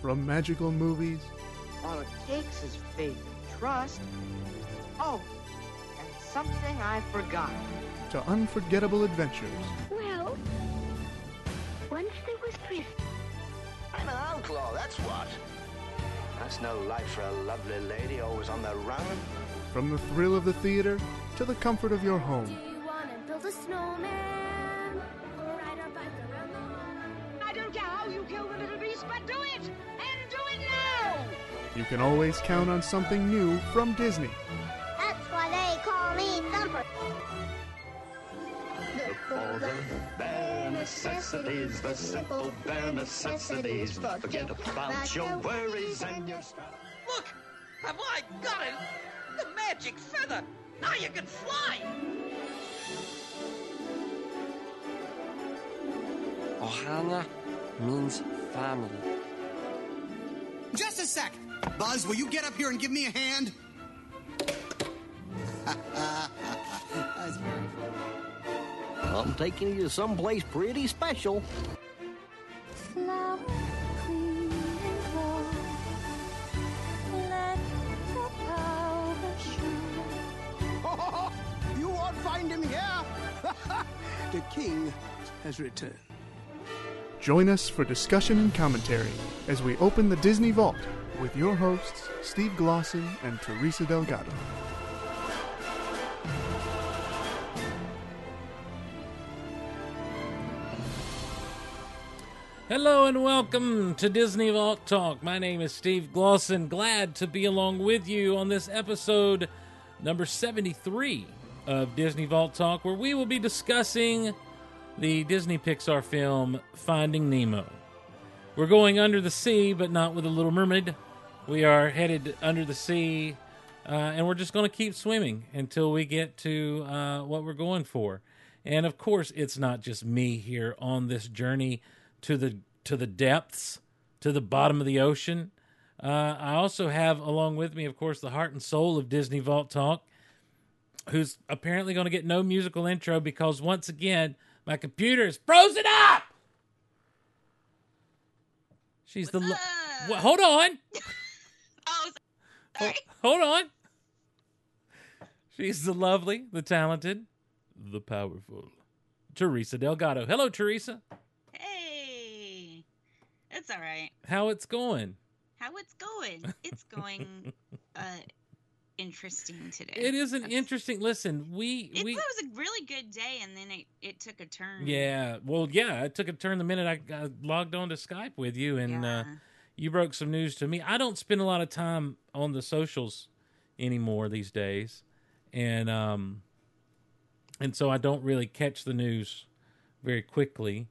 From magical movies All it takes is faith and trust. Oh, and something I forgot. to unforgettable adventures. Well, once there was Christmas. I'm an outlaw, that's what. That's no life for a lovely lady always on the run. From the thrill of the theater to the comfort of your Do home. You can always count on something new from Disney. That's why they call me Thumper. All the bare necessities, the simple bare necessities. Forget about your worries and your strife. Look! Have I got it? The magic feather! Now you can fly! Ohana means family. Just a sec. Buzz, will you get up here and give me a hand? That's very funny. I'm taking you to someplace pretty special. Flower clean and warm. Let the powder shine. you won't find him here. the king has returned. Join us for discussion and commentary as we open the Disney Vault with your hosts, Steve Glosson and Teresa Delgado. Hello and welcome to Disney Vault Talk. My name is Steve Glosson. Glad to be along with you on this episode number 73 of Disney Vault Talk, where we will be discussing the Disney Pixar film Finding Nemo. We're going under the sea, but not with a Little Mermaid. We are headed under the sea, uh, and we're just going to keep swimming until we get to uh, what we're going for. And of course, it's not just me here on this journey to the to the depths, to the bottom of the ocean. Uh, I also have along with me, of course, the heart and soul of Disney Vault Talk, who's apparently going to get no musical intro because once again my computer is frozen up. She's the. Lo- hold on. Oh, Ho- hold on. She's the lovely, the talented, the powerful Teresa Delgado. Hello, Teresa. hey! It's all right. How it's going? How it's going? It's going uh, interesting today. It is an That's- interesting. Listen, we It we was a really good day, and then it, it took a turn. yeah. Well, yeah. It took a turn the minute I, I logged on to Skype with you, and uh, you broke some news to me. I don't spend a lot of time on the socials anymore these days, and um, and so I don't really catch the news very quickly.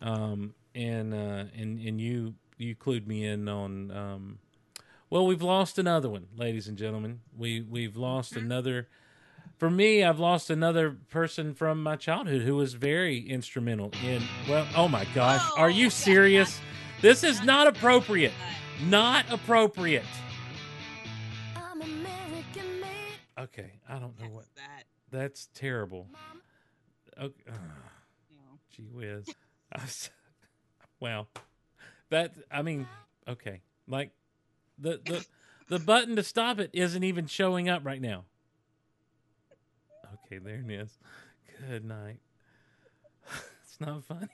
Um, and uh, and and you you clued me in on. Um, well, we've lost another one, ladies and gentlemen. We we've lost mm-hmm. another. For me, I've lost another person from my childhood who was very instrumental in. Well, oh my gosh, oh, are you serious? This is not appropriate. Not appropriate. I'm American made. Okay, I don't know what. that. That's terrible. Okay. Uh, you know. Gee whiz. Well, that I mean, okay. Like the the the button to stop it isn't even showing up right now. Okay, there it is. Good night. It's not funny.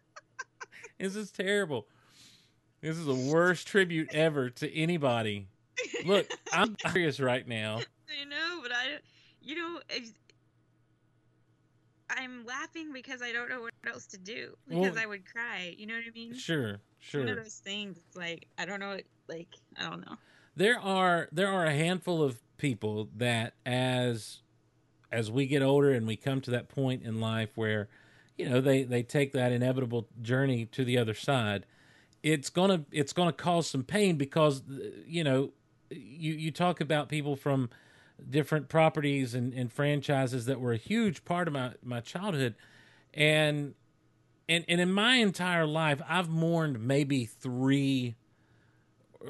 this is terrible. This is the worst tribute ever to anybody. Look, I'm serious right now. I know, but I, you know, I'm laughing because I don't know what else to do because Well- I would cry. You know what I mean? Sure, sure. One of those things. It's like I don't know. Like I don't know. there are there are a handful of people that as as we get older and we come to that point in life where you know they they take that inevitable journey to the other side it's gonna it's gonna cause some pain because you know you you talk about people from different properties and, and franchises that were a huge part of my my childhood and and and in my entire life i've mourned maybe three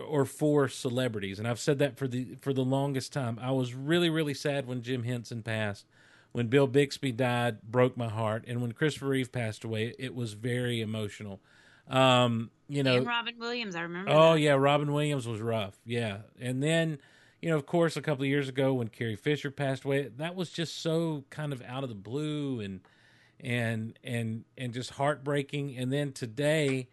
or four celebrities, and I've said that for the for the longest time. I was really really sad when Jim Henson passed, when Bill Bixby died, broke my heart, and when Christopher Reeve passed away, it was very emotional. Um, you know, and Robin Williams, I remember. Oh that. yeah, Robin Williams was rough. Yeah, and then you know, of course, a couple of years ago when Carrie Fisher passed away, that was just so kind of out of the blue and and and and just heartbreaking. And then today,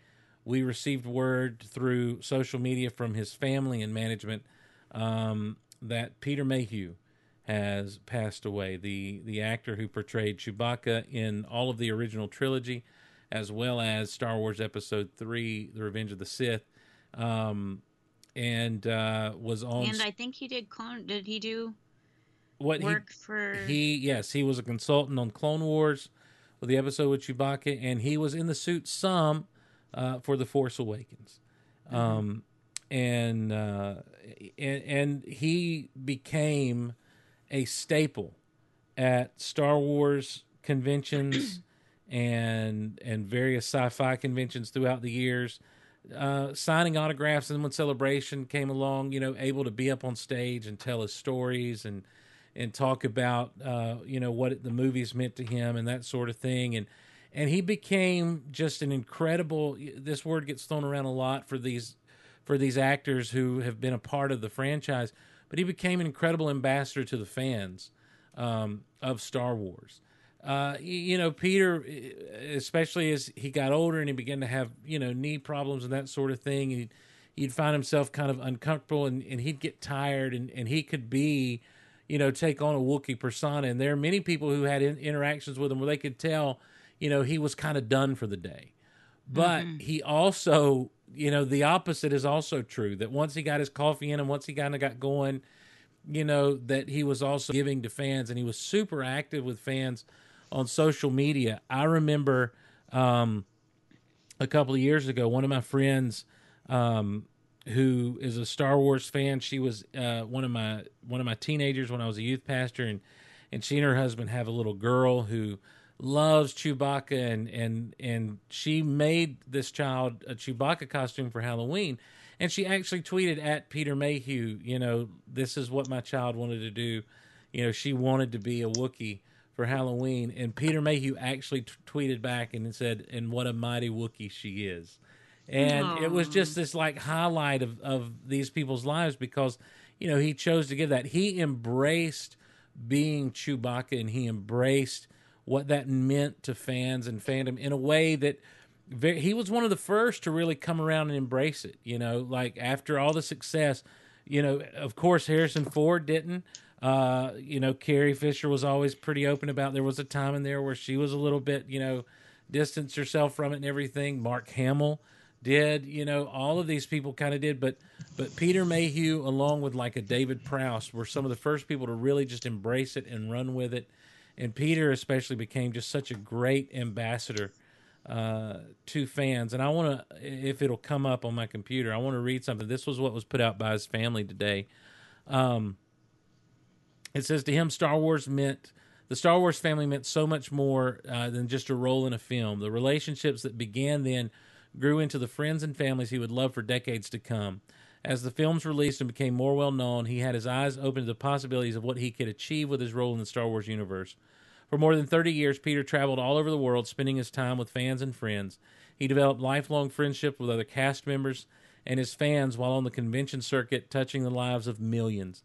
we received word through social media from his family and management um, that Peter Mayhew has passed away. The the actor who portrayed Chewbacca in all of the original trilogy, as well as Star Wars Episode Three: The Revenge of the Sith. Um, and uh, was on. And I think he did clone. Did he do what work he, for? He yes, he was a consultant on Clone Wars with the episode with Chewbacca, and he was in the suit some uh, for the Force Awakens, Mm-hmm. um, and, uh, and and he became a staple at Star Wars conventions and and various sci-fi conventions throughout the years. Uh, signing autographs, and when Celebration came along, you know, able to be up on stage and tell his stories and and talk about uh, you know what the movies meant to him and that sort of thing, and and he became just an incredible. This word gets thrown around a lot for these for these actors who have been a part of the franchise, but he became an incredible ambassador to the fans um, of Star Wars uh, you know, Peter, especially as he got older and he began to have, you know, knee problems and that sort of thing, he'd, he'd find himself kind of uncomfortable and, and he'd get tired and, and he could be, you know, take on a Wookiee persona. And there are many people who had in, interactions with him where they could tell, you know, he was kind of done for the day. But mm-hmm. he also, you know, the opposite is also true that once he got his coffee in and once he kind of got going, you know, that he was also giving to fans and he was super active with fans on social media. I remember um, a couple of years ago, one of my friends um, who is a Star Wars fan. She was uh, one of my one of my teenagers when I was a youth pastor, and and she and her husband have a little girl who loves Chewbacca, and and and she made this child a Chewbacca costume for Halloween. And she actually tweeted at Peter Mayhew, you know, this is what my child wanted to do. You know, she wanted to be a Wookiee for Halloween, and Peter Mayhew actually t- tweeted back and said, "And what a mighty Wookiee she is." And Aww. it was just this like highlight of of these people's lives because you know he chose to give that. He embraced being Chewbacca, and he embraced what that meant to fans and fandom in a way that. Very, he was one of the first to really come around and embrace it. You know, like after all the success, you know, of course Harrison Ford didn't. Uh, you know, Carrie Fisher was always pretty open about. There was a time in there where she was a little bit, you know, distanced herself from it and everything. Mark Hamill did, you know, all of these people kind of did, but but Peter Mayhew, along with like a David Prowse, were some of the first people to really just embrace it and run with it. And Peter especially became just such a great ambassador uh, to fans. And I want to, if it'll come up on my computer, I want to read something. This was what was put out by his family today. Um, it says to him, Star Wars meant the Star Wars family meant so much more uh, than just a role in a film. The relationships that began then grew into the friends and families he would love for decades to come. As the films released and became more well known, he had his eyes open to the possibilities of what he could achieve with his role in the Star Wars universe. For more than 30 years, Peter traveled all over the world, spending his time with fans and friends. He developed lifelong friendships with other cast members and his fans while on the convention circuit, touching the lives of millions.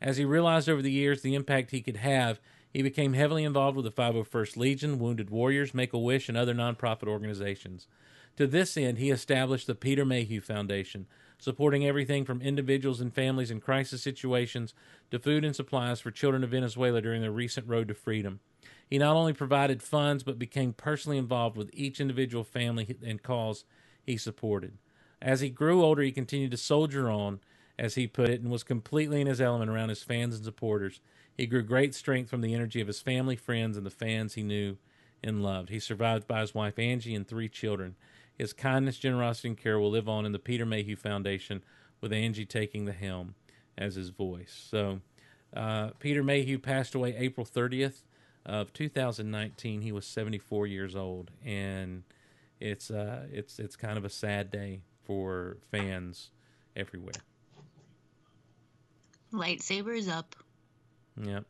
As he realized over the years the impact he could have, he became heavily involved with the 501st Legion, Wounded Warriors, Make a Wish, and other nonprofit organizations. To this end, he established the Peter Mayhew Foundation, supporting everything from individuals and families in crisis situations to food and supplies for children of Venezuela during their recent road to freedom. He not only provided funds, but became personally involved with each individual family and cause he supported. As he grew older, he continued to soldier on as he put it, and was completely in his element around his fans and supporters. He grew great strength from the energy of his family, friends, and the fans he knew and loved. He survived by his wife Angie and three children. His kindness, generosity, and care will live on in the Peter Mayhew Foundation, with Angie taking the helm as his voice. So, uh, Peter Mayhew passed away April 30th of 2019. He was 74 years old, and it's uh, it's it's kind of a sad day for fans everywhere. Lightsabers up. Yep.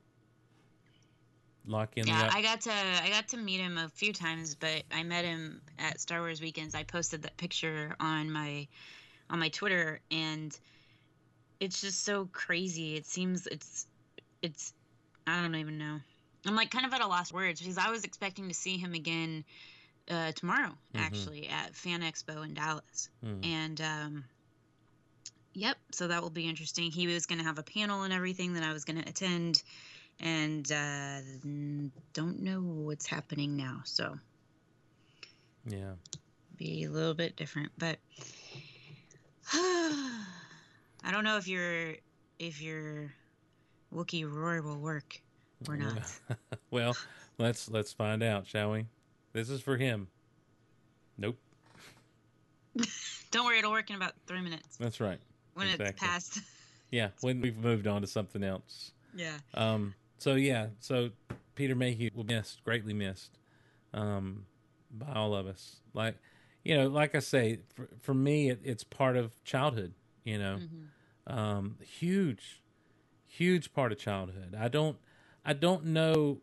Lock in. Yeah, I got to I got to meet him a few times, but I met him at Star Wars weekends. I posted that picture on my on my Twitter, and it's just so crazy. It seems it's it's I don't even know. I'm like kind of at a lost words because I was expecting to see him again uh, tomorrow, Mhm. actually at Fan Expo in Dallas, Hmm. and um, yep. So that will be interesting. He was going to have a panel and everything that I was going to attend, and uh, don't know what's happening now. So yeah. be a little bit different, but I don't know if your if your Wookiee roar will work or not. well, let's let's find out, shall we? This is for him. Nope. Don't worry, it'll work in about three minutes That's right. when it's Exactly. past. Yeah, when we've moved on to something else. Yeah. Um. So yeah. So Peter Mayhew will be missed, greatly missed, um, by all of us. Like, you know, like I say, for, for me, it, it's part of childhood. You know, um, huge, huge part of childhood. I don't, I don't know.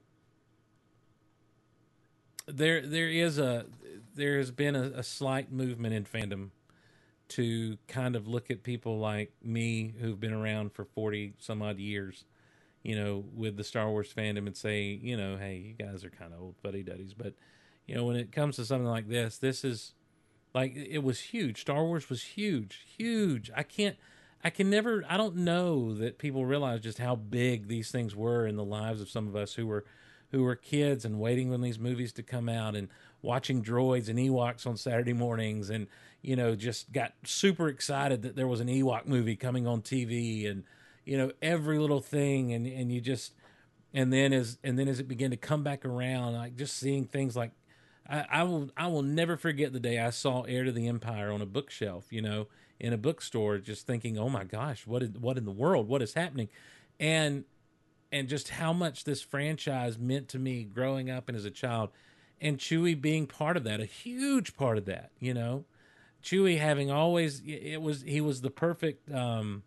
There, there is a, there has been a, a slight movement in fandom to kind of look at people like me who've been around for 40 some odd years, you know, with the Star Wars fandom and say, you know, hey, you guys are kind of old fuddy duddies. But, you know, when it comes to something like this, this is like, it was huge. Star Wars was huge, huge. I can't, I can never, I don't know that people realize just how big these things were in the lives of some of us who were, who were kids and waiting on these movies to come out and watching droids and Ewoks on Saturday mornings and, you know, just got super excited that there was an Ewok movie coming on TV and, you know, every little thing. And, and you just, and then as, and then as it began to come back around, like just seeing things like, I, I will, I will never forget the day I saw Heir to the Empire on a bookshelf, you know, in a bookstore, just thinking, oh my gosh, what is, what in the world, what is happening? And, and just how much this franchise meant to me growing up and as a child and Chewie being part of that, a huge part of that, you know. Chewie having always it was he was the perfect um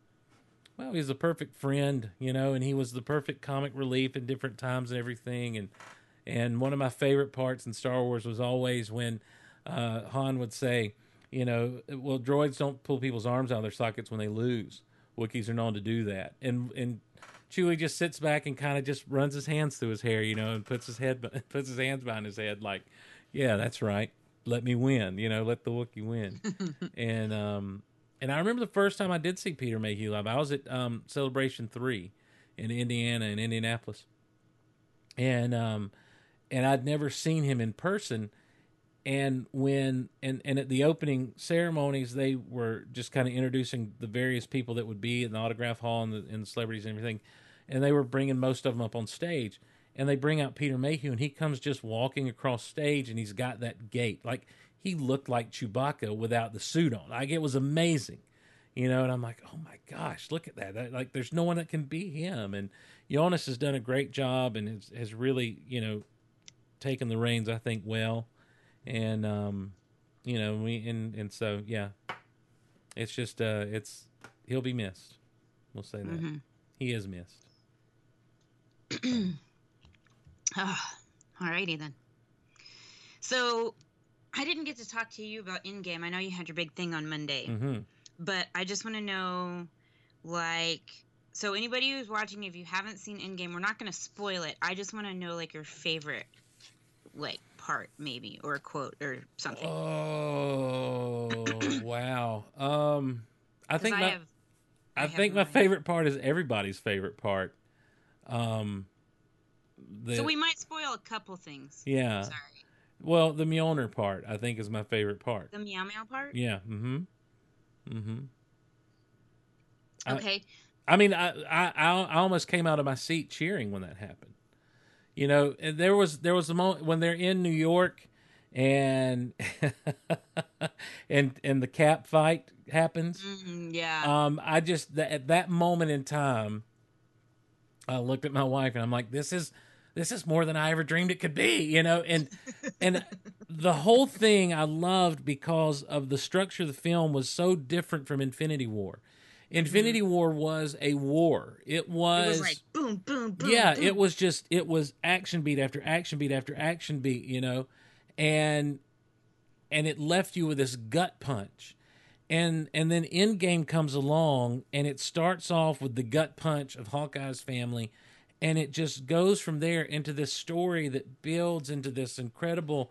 well, he was the perfect friend, you know, and he was the perfect comic relief in different times and everything and and one of my favorite parts in Star Wars was always when uh Han would say, you know, well droids don't pull people's arms out of their sockets when they lose. Wookiees are known to do that. And and Chewie just sits back and kind of just runs his hands through his hair, you know, and puts his head puts his hands behind his head, like, yeah, that's right. Let me win, you know, let the Wookiee win. and um, and I remember the first time I did see Peter Mayhew live. I was at um, Celebration Three in Indiana, in Indianapolis, and um, and I'd never seen him in person. And when and and at the opening ceremonies, they were just kind of introducing the various people that would be in the autograph hall and the, and the celebrities and everything, and they were bringing most of them up on stage. And they bring out Peter Mayhew, and he comes just walking across stage, and he's got that gait, like he looked like Chewbacca without the suit on. Like it was amazing, you know. And I'm like, oh my gosh, look at that! that like, there's no one that can be him. And Joonas has done a great job, and has, has really, you know, taken the reins, I think, well and um you know we and and so yeah it's just uh it's he'll be missed we'll say that Mhm. he is missed Oh, alrighty then. So, I didn't get to talk to you about Endgame. I know you had your big thing on Monday, mm-hmm. but I just want to know, like, so anybody who's watching, if you haven't seen Endgame, we're not going to spoil it. I just want to know, like, your favorite, like, part, maybe, or a quote or something. oh wow um I think I my, have- I, I think my mine. favorite part is everybody's favorite part um the, so we might spoil a couple things. yeah Sorry. Well the Mjolnir part i think is my favorite part The meow meow part. yeah mm-hmm mm-hmm Okay. I mean, I, I I almost came out of my seat cheering when that happened. You know, there was there was a moment when they're in New York, and and and the cap fight happens. Mhm, yeah. Um, I just that, at that moment in time, I looked at my wife and I'm like, this is this is more than I ever dreamed it could be, you know, and and the whole thing I loved because of the structure of the film was so different from Infinity War. Mm-hmm. Infinity War was a war. It was, It was like boom, boom, boom. yeah, boom. it was just it was action beat after action beat after action beat, you know, and and it left you with this gut punch. And and then Endgame comes along and it starts off with the gut punch of Hawkeye's family and it just goes from there into this story that builds into this incredible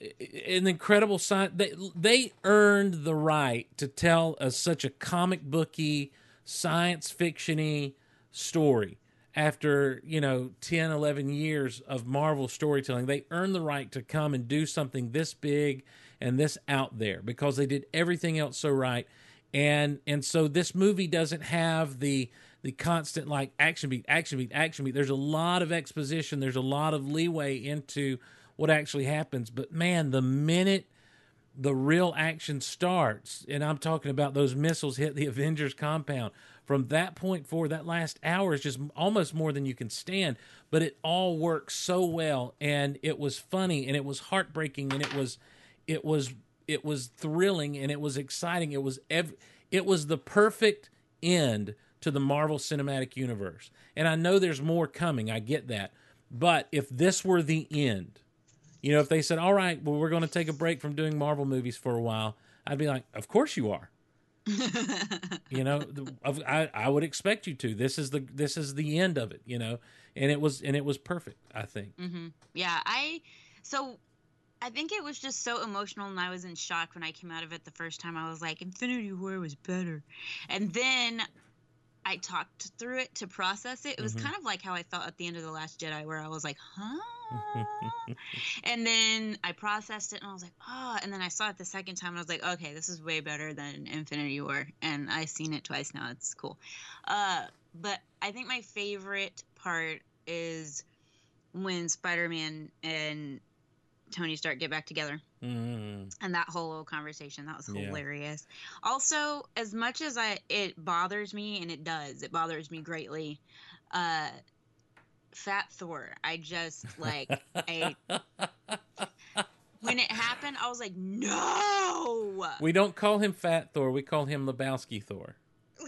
an incredible sign. They they earned the right to tell a, such a comic booky science fictiony story after you know 10 11 years of marvel storytelling. They earned the right to come and do something this big and this out there because they did everything else so right. And and so this movie doesn't have the the constant like action beat action beat action beat. There's a lot of exposition. There's a lot of leeway into what actually happens. But man the minute the real action starts and i'm talking about those missiles hit the avengers compound from that point forward that last hour is just almost more than you can stand. But it all works so well and it was funny and it was heartbreaking and it was it was it was thrilling and it was exciting. It was ev- it was the perfect end to the marvel cinematic universe and i know there's more coming i get that but if this were the end you know, if they said, "All right, well, we're going to take a break from doing Marvel movies for a while," I'd be like, "Of course you are." you know, I I would expect you to. This is the this is the end of it. You know, and it was and it was perfect. I think. hmm Yeah, I so I think it was just so emotional, and I was in shock when I came out of it the first time. I was like, Infinity War was better, and then I talked through it to process it. It was Mhm. kind of like how I felt at the end of the Last Jedi, where I was like, huh. and then I processed it, and I was like, oh. And then I saw it the second time, and I was like, okay, this is way better than Infinity War, and I've seen it twice now. It's cool. Uh, but I think my favorite part is when Spider-Man and Tony Stark get back together Mm. and that whole little conversation that was Yeah. hilarious. Also, as much as I it bothers me and it does, it bothers me greatly. Uh Fat Thor. I just like I when it happened, I was like, "No!" We don't call him Fat Thor. We call him Lebowski Thor.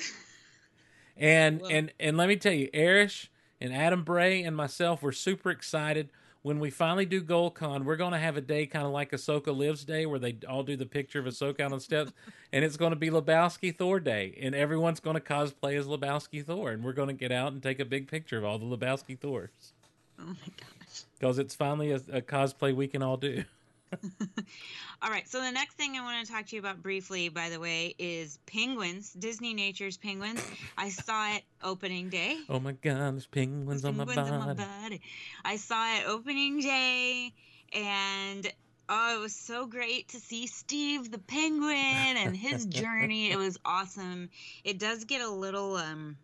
And and and let me tell you, Erish and Adam Bray and myself were super excited when we finally do GoldCon. We're going to have a day kind of like Ahsoka Lives Day, where they all do the picture of Ahsoka on the steps, and it's going to be Lebowski Thor Day, and everyone's going to cosplay as Lebowski Thor, and we're going to get out and take a big picture of all the Lebowski Thors Oh my gosh. because it's finally a, a cosplay we can all do. All right, so the next thing I want to talk to you about briefly, by the way, is Penguins, Disneynature's Penguins. I saw it opening day. Oh my God, there's penguins, on, my body. on my body. I saw it opening day, and oh, it was so great to see Steve the Penguin and his journey. it was awesome. It does get a little um,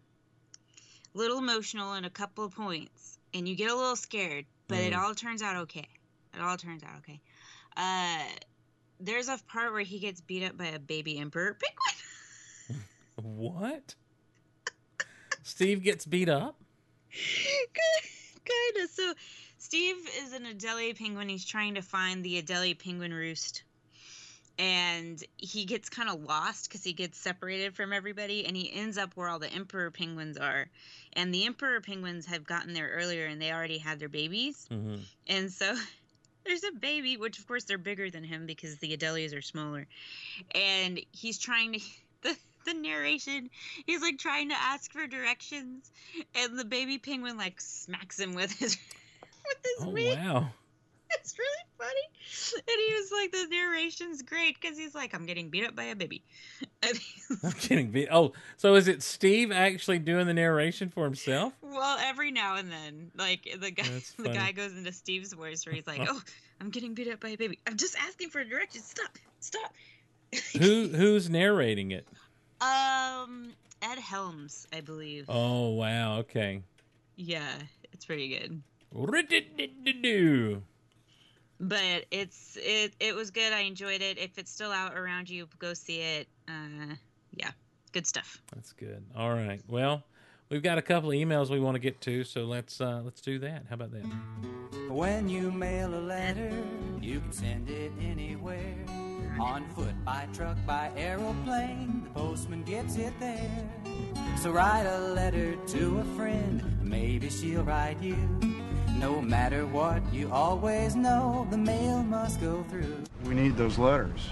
little emotional in a couple of points, and you get a little scared, but it Mm. all turns out okay. It all turns out okay. Uh, there's a part where he gets beat up by a baby emperor penguin. What? Steve gets beat up? kind of. So, Steve is an Adelie penguin. He's trying to find the Adelie penguin roost. And he gets kind of lost because he gets separated from everybody. And he ends up where all the emperor penguins are. And the emperor penguins have gotten there earlier and they already had their babies. hmm And so there's a baby, which of course they're bigger than him because the Adelias are smaller. And he's trying to the the narration, he's like trying to ask for directions, and the baby penguin like smacks him with his with his Oh, wing. wow. It's really funny. And he was like, the narration's great because he's like, I'm getting beat up by a baby. I'm getting beat. Oh, so is it Steve actually doing the narration for himself? well, every now and then, like the guy, the guy goes into Steve's voice where he's like, "Oh, I'm getting beat up by a baby. I'm just asking for directions. Stop, stop." Who who's narrating it? Um, Ed Helms, I believe. Oh wow, okay. Yeah, it's pretty good. Rid-did-did-did-do. But it's it it was good. I enjoyed it. If it's still out around you, go see it. Uh, yeah, good stuff. That's good. All right. Well, we've got a couple of emails we want to get to, so let's uh let's do that. How about that? When you mail a letter, you can send it anywhere. On foot, by truck, by aeroplane, the postman gets it there. So write a letter to a friend, maybe she'll write you. No matter what, you always know the mail must go through. We need those letters.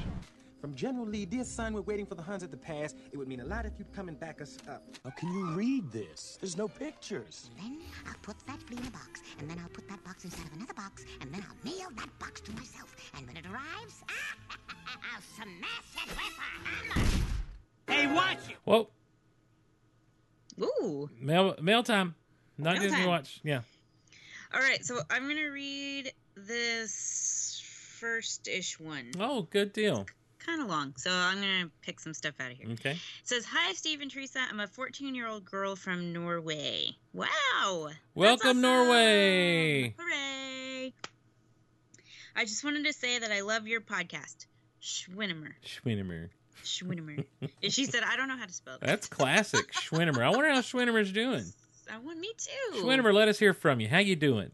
From General Lee, dear son, we're waiting for the Huns at the pass. It would mean a lot if you'd come and back us up. How can you read this? There's no pictures. Then I'll put that flea in a box, and then I'll put that box inside of another box, and then I'll mail that box to myself. And when it arrives, I'll smash it with a hammer. Hey, watch it! Whoa, Ooh. mail mail time. Not Mail Disney time. Watch. Yeah. All right, so I'm gonna read this first-ish one. Oh, good deal. Kind of long, so I'm gonna pick some stuff out of here. Okay. It says, "Hi, Steve and Teresa. I'm a 14-year-old girl from Norway. Wow! Welcome, Norway. Hooray! I just wanted to say that I love your podcast, Schwinnemer. Schwinnemer. Schwinnemer. and she said, I don't know how to spell it. That's classic. Schwinnemer. I wonder how Schwinnemer's doing. I want me too. Schwinnemer, let us hear from you. How you doing?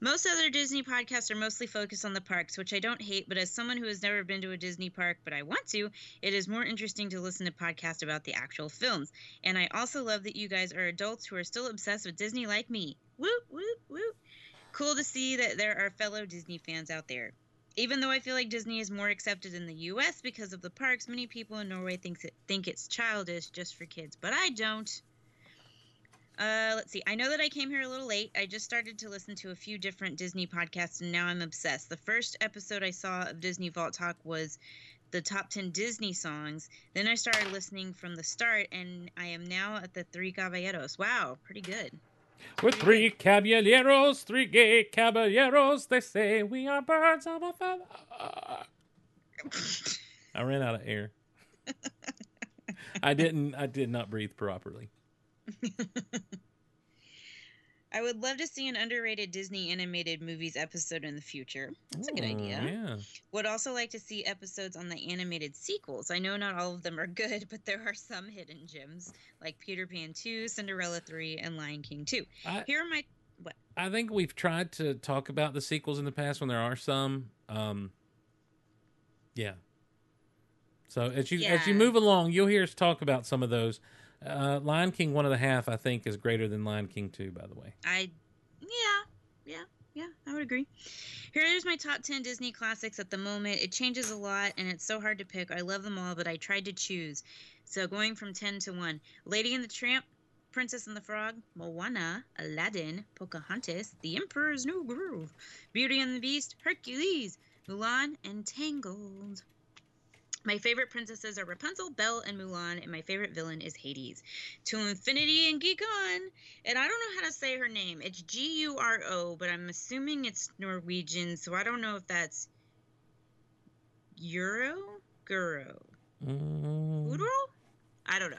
Most other Disney podcasts are mostly focused on the parks, which I don't hate, but as someone who has never been to a Disney park but I want to, it is more interesting to listen to podcasts about the actual films. And I also love that you guys are adults who are still obsessed with Disney like me. Woot, woot, woot. Cool to see that there are fellow Disney fans out there. Even though I feel like Disney is more accepted in the US because of the parks, many people in Norway thinks it, think it's childish just for kids, but I don't. Uh, let's see. I know that I came here a little late. I just started to listen to a few different Disney podcasts, and now I'm obsessed. The first episode I saw of Disney Vault Talk was the top 10 Disney songs. Then I started listening from the start, and I am now at the Three Caballeros. Wow, pretty good. With three caballeros, three gay caballeros, they say we are birds of a feather. I ran out of air. I didn't. I did not breathe properly. I would love to see an underrated Disney animated movies episode in the future. That's a good idea. Yeah. Would also like to see episodes on the animated sequels. I know not all of them are good, but there are some hidden gems like Peter Pan 2, Cinderella 3, and Lion King 2. I- Here are my what? I think we've tried to talk about the sequels in the past when there are some. Um, yeah. So as you as you move along, you'll hear us talk about some of those. Uh, Lion King one and a half, I think, is greater than Lion King two. By the way. I yeah, yeah, yeah, I would agree. Here's my top 10 Disney classics at the moment. It changes a lot and it's so hard to pick. I love them all, but I tried to choose. So going from 10 to 1. Lady and the Tramp, Princess and the Frog, Moana, Aladdin, Pocahontas, The Emperor's New Groove, Beauty and the Beast, Hercules, Mulan, and Tangled. My favorite princesses are Rapunzel, Belle, and Mulan, and my favorite villain is Hades. To Infinity and Geek On, and I don't know how to say her name. It's G U R O, but I'm assuming it's Norwegian, so I don't know if that's Euro, Guro, Mm. I don't know.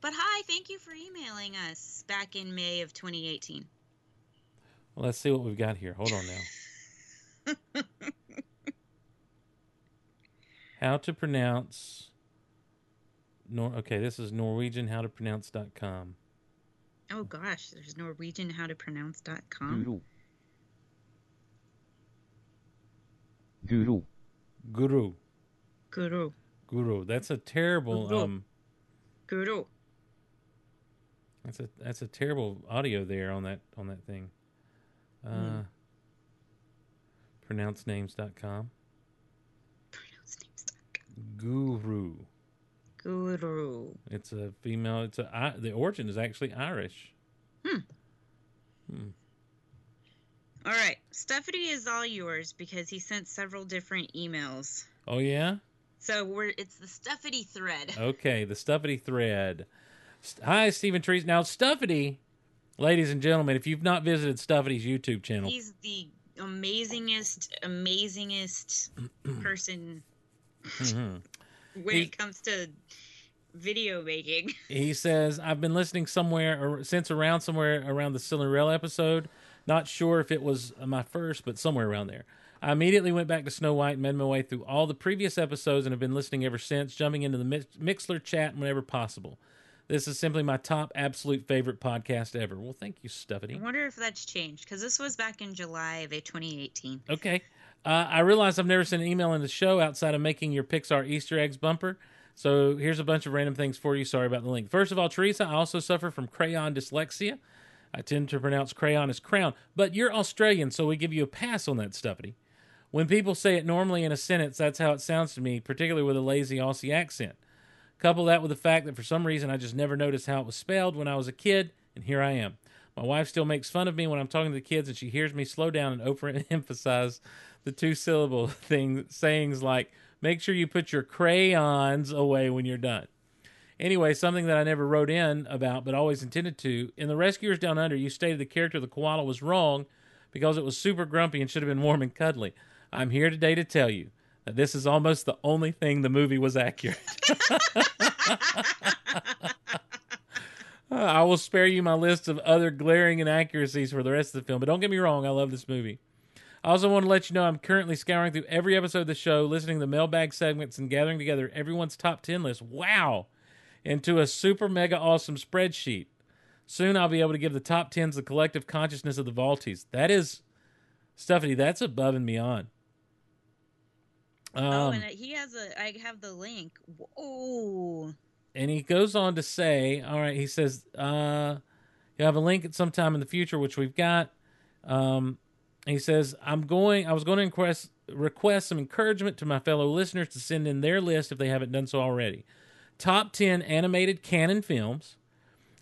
But hi, thank you for emailing us back in May of 2018. let's see what we've got here. Hold on now. How to pronounce. Nor okay, this is Norwegian how to pronounce.com. Oh gosh, there's Norwegian how to pronounce.com. Guru. Guru. Guru. Guru. That's a terrible Guru. um Guru. that's a that's a terrible audio there on that on that thing. Uh Hmm. pronouncenames.com. Guru. Guru. It's a female. It's a the origin is actually Irish. Hmm. Hmm. All right, Stephanie is all yours because he sent several different emails. Oh yeah. So we're it's the Stephanie thread. Okay, the Stuffity thread. Hi, Stephen Trees. Now, Stuffity, ladies and gentlemen, if you've not visited Stuffity's YouTube channel, He's the amazingest, amazingest person Mhm. when He- it comes to video making. he says, I've been listening somewhere or since around somewhere around the Cinderella episode. Not sure if it was my first, but somewhere around there. I immediately went back to Snow White and made my way through all the previous episodes and have been listening ever since, jumping into the Mix- Mixlr chat whenever possible. This is simply my top absolute favorite podcast ever. Well, thank you, I wonder if that's changed because this was back in July of 2018. Okay. Uh, I realize I've never sent an email in the show outside of making your Pixar Easter eggs bumper. So here's a bunch of random things for you. Sorry about the link. First of all, Teresa, I also suffer from crayon dyslexia. I tend to pronounce crayon as crown, but you're Australian, so we give you a pass on that, Stuffity. When people say it normally in a sentence, that's how it sounds to me, particularly with a lazy Aussie accent. Couple that with the fact that for some reason I just never noticed how it was spelled when I was a kid, and here I am. My wife still makes fun of me when I'm talking to the kids, and she hears me slow down and overemphasize the two syllable thing sayings like make sure you put your crayons away when you're done. Anyway, something that I never wrote in about but always intended to. In The Rescuers Down Under, you stated the character of the koala was wrong because it was super grumpy and should have been warm and cuddly. I'm here today to tell you that this is almost the only thing the movie was accurate. I will spare you my list of other glaring inaccuracies for the rest of the film, but don't get me wrong, I love this movie. I also want to let you know I'm currently scouring through every episode of the show, listening to the mailbag segments, and gathering together everyone's top 10 list. Wow! Into a super mega awesome spreadsheet. Soon I'll be able to give the top 10s the collective consciousness of the Vaulties. That is, Stephanie, that's above and beyond. Um, oh, and he has a. I have the link. Oh. And he goes on to say, all right, he says, uh, you have a link at some time in the future, which we've got. Um, he says, I'm going, I was going to request, request some encouragement to my fellow listeners to send in their list if they haven't done so already. Top 10 animated canon films,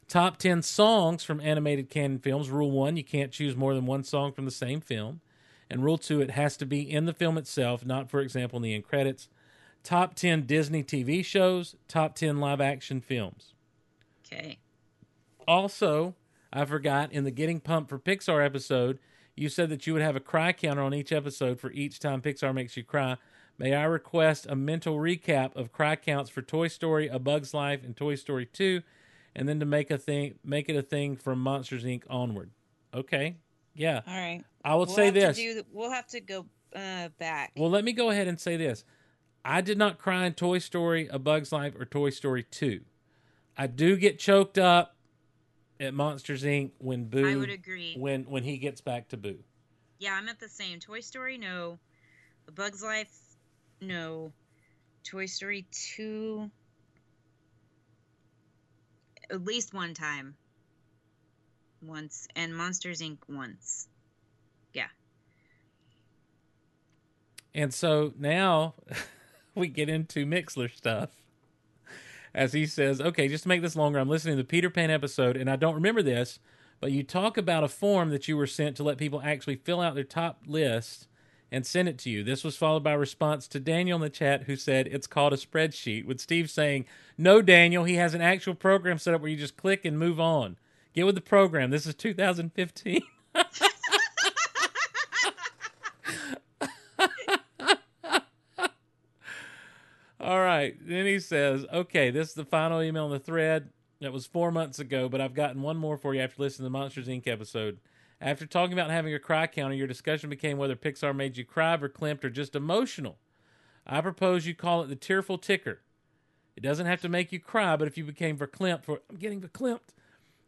top 10 songs from animated canon films. Rule one, you can't choose more than one song from the same film. And rule two, it has to be in the film itself, not, for example, in the end credits top 10 Disney TV shows, top 10 live action films. Okay. Also, I forgot in the Getting Pumped for Pixar episode, you said that you would have a cry counter on each episode for each time Pixar makes you cry. May I request a mental recap of cry counts for Toy Story, A Bug's Life, and Toy Story 2, and then to make a thing make it a thing from Monsters Inc. onward. Okay. Yeah. All right. I will We'll say this. do- we'll have to go uh, back. Well, let me go ahead and say this. I did not cry in Toy Story, A Bug's Life, or Toy Story 2. I do get choked up at Monsters Inc. when Boo I would agree. when when he gets back to Boo. Yeah, I'm at the same. Toy Story, no. A Bug's Life, no. Toy Story 2, at least one time. Once. And Monsters Inc. once. Yeah. And so now we get into Mixlr stuff. As he says, okay, just to make this longer, I'm listening to the Peter Pan episode, and I don't remember this, but you talk about a form that you were sent to let people actually fill out their top list and send it to you. This was followed by a response to Daniel in the chat who said it's called a spreadsheet, with Steve saying, No, Daniel, he has an actual program set up where you just click and move on. Get with the program. This is 2015. right. Then he says, okay, this is the final email in the thread. That was four months ago, but I've gotten one more for you after listening to the Monsters Inc. episode. After talking about having a cry counter, your discussion became whether Pixar made you cry, verklempt, or just emotional. I propose you call it the tearful ticker. It doesn't have to make you cry, but if you became verklempt for I'm getting verklempt,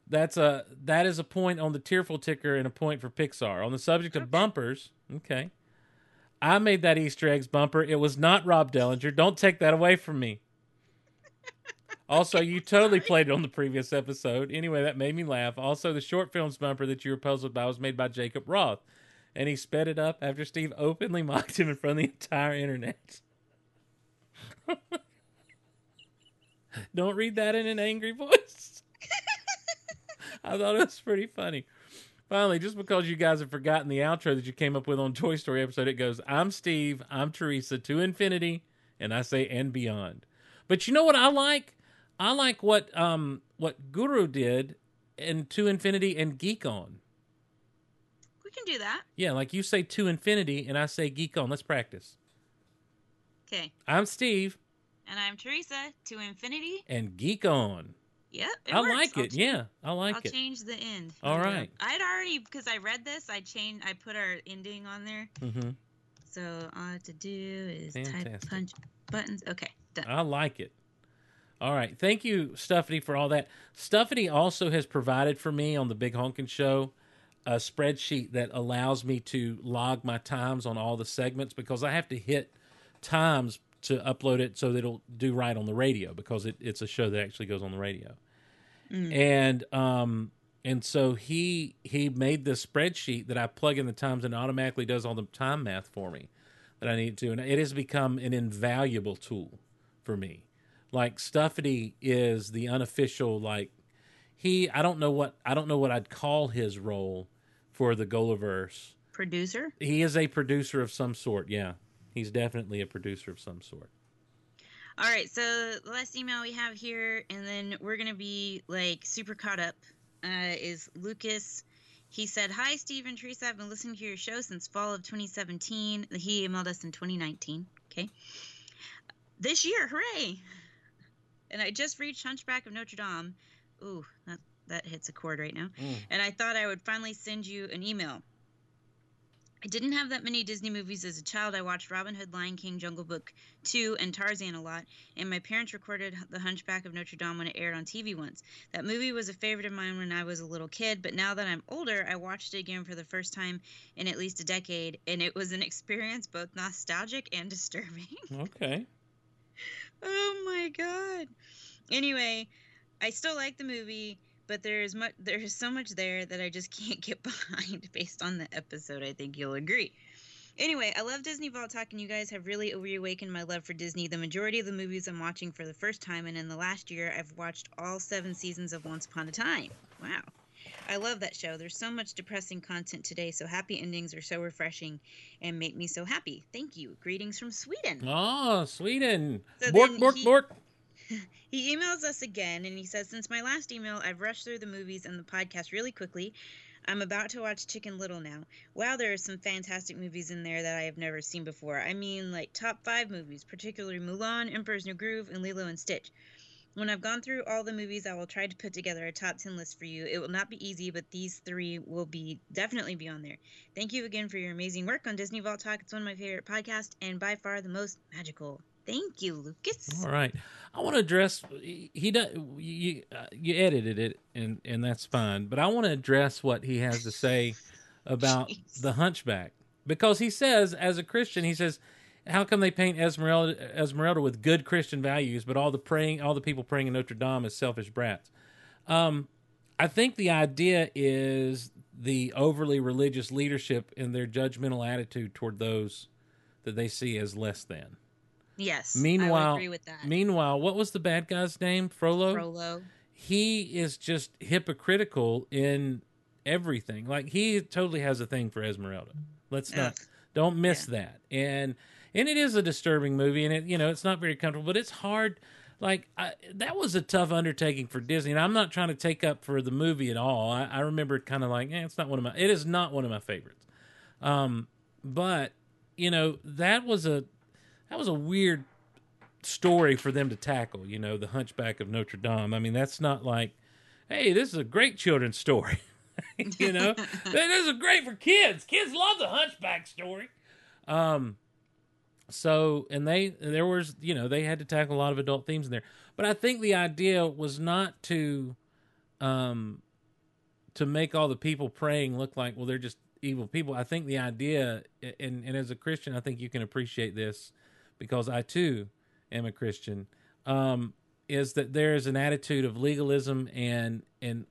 that's a that is a point on the tearful ticker and a point for Pixar. On the subject of bumpers, okay. I made that Easter eggs bumper. It was not Rob Dellinger. Don't take that away from me. Also, you totally played it on the previous episode. Anyway, that made me laugh. Also, the short films bumper that you were puzzled by was made by Jacob Roth. And he sped it up after Steve openly mocked him in front of the entire internet. Don't read that in an angry voice. I thought it was pretty funny. Finally, just because you guys have forgotten the outro that you came up with on Toy Story episode, it goes, I'm Steve, I'm Teresa, to infinity, and I say and beyond. But you know what I like? I like what um what Guru did in To Infinity and Geek On. We can do that. Yeah, like you say To Infinity and I say Geek On. Let's practice. Okay. I'm Steve And I'm Teresa to infinity. and Geek On. Yep. I works. like I'll it. ch- Yeah, I like it. I'll it. change the end. All right. I'd already because I read this. I changed. I put our ending on there. Mm-hmm. So all I have to do is type punch buttons. Okay, done. I like it. All right. Thank you, Stuffity, for all that. Stuffity also has provided for me on the Big Honkin' Show a spreadsheet that allows me to log my times on all the segments because I have to hit times to upload it so that it'll do right on the radio because it, it's a show that actually goes on the radio. Mm. And um and so he he made this spreadsheet that I plug in the times and automatically does all the time math for me that I need to and it has become an invaluable tool for me. Like Stuffity is the unofficial like he I don't know what I don't know what I'd call his role for the Golaverse. Producer? He is a producer of some sort, yeah. He's definitely a producer of some sort. All right, so the last email we have here, and then we're gonna be like super caught up. Uh, is Lucas? He said, "Hi, Steve and Teresa. I've been listening to your show since fall of 2017. He emailed us in 2019. Okay, this year, hooray! And I just reached Hunchback of Notre Dame. Ooh, that that hits a chord right now. Mm. And I thought I would finally send you an email. I didn't have that many Disney movies as a child. I watched Robin Hood, Lion King, Jungle Book 2, and Tarzan a lot, and my parents recorded The Hunchback of Notre Dame when it aired on TV once. That movie was a favorite of mine when I was a little kid, but now that I'm older, I watched it again for the first time in at least a decade, and it was an experience both nostalgic and disturbing. Okay. oh my god. Anyway, I still like the movie, but there's much there's so much there that I just can't get behind based on the episode. I think you'll agree. Anyway, I love Disney Vault Talk, and you guys have really reawakened my love for Disney. The majority of the movies I'm watching for the first time, and in the last year, I've watched all seven seasons of Once Upon a Time. Wow. I love that show. There's so much depressing content today, so happy endings are so refreshing and make me so happy. Thank you. Greetings from Sweden. Oh, Sweden. So bork, bork, he- bork. He emails us again and he says, Since my last email, I've rushed through the movies and the podcast really quickly. I'm about to watch Chicken Little now. Wow, there are some fantastic movies in there that I have never seen before. I mean, like top five movies, particularly Mulan, Emperor's New Groove, and Lilo and Stitch. When I've gone through all the movies, I will try to put together a top 10 list for you. It will not be easy, but these three will be definitely be on there. Thank you again for your amazing work on Disney Vault Talk. It's one of my favorite podcasts and by far the most magical. Thank you, Lucas. All right. I want to address he does you uh, you edited it and and that's fine, but I want to address what he has to say about the hunchback because he says as a Christian he says how come they paint Esmeralda Esmeralda with good Christian values but all the praying all the people praying in Notre Dame as selfish brats. Um I think the idea is the overly religious leadership and their judgmental attitude toward those that they see as less than. Yes. I Meanwhile, would agree with that. meanwhile, what was the bad guy's name? Frollo. Frollo. He is just hypocritical in everything. Like he totally has a thing for Esmeralda. Let's not don't miss that. And and it is a disturbing movie, and it you know it's not very comfortable, but it's hard. Like I, that was a tough undertaking for Disney, and I'm not trying to take up for the movie at all. I, I remember kind of like, eh, it's not one of my. It is not one of my favorites. Um, but you know that was a that was a weird story for them to tackle. You know, the Hunchback of Notre Dame. I mean, that's not like, hey, this is a great children's story. you know, this is great for kids. Kids love the Hunchback story. Um, so and they there was you know they had to tackle a lot of adult themes in there, but I think the idea was not to, um, to make all the people praying look like well they're just evil people. I think the idea, and and as a Christian, I think you can appreciate this because I too am a Christian. Um, is that there is an attitude of legalism and and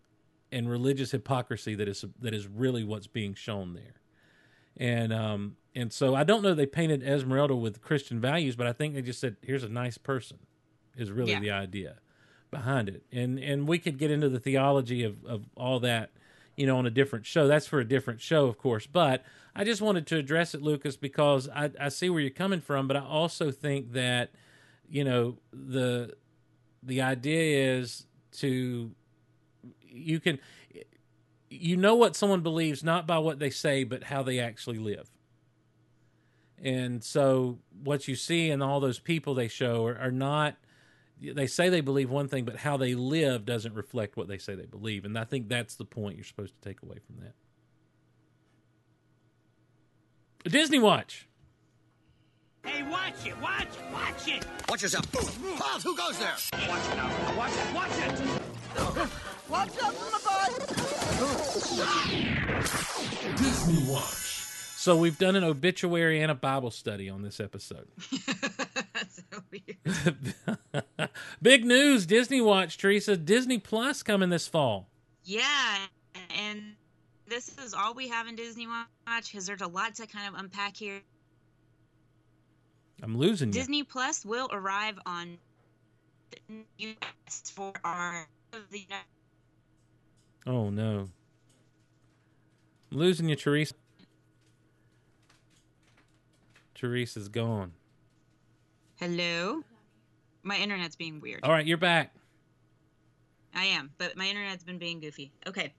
and religious hypocrisy that is that is really what's being shown there, and um and so I don't know they painted Esmeralda with Christian values, but I think they just said here's a nice person, is really Yeah. the idea behind it, and and we could get into the theology of of all that, you know, on a different show. That's for a different show, of course, but I just wanted to address it, Lucas, because I I see where you're coming from, but I also think that you know the the idea is to you can you know what someone believes not by what they say but how they actually live and so what you see in all those people they show are, are not they say they believe one thing but how they live doesn't reflect what they say they believe and i think that's the point you're supposed to take away from that disney watch Hey, watch it, watch it, watch it! Watch yourself. Pause, who goes there? Watch it now. Watch it, watch it! Watch out for my butt! Disney Watch. So we've done an obituary and a Bible study on this episode. Big news, Disney Watch, Teresa. Disney Plus coming this fall. Yeah, and this is all we have in Disney Watch because there's a lot to kind of unpack here. I'm losing you. Disney Plus will arrive on the US for our the Oh no. I'm losing you, Teresa. Teresa's gone. Hello? My internet's being weird. All right, you're back. I am, but my internet's been being goofy. Okay.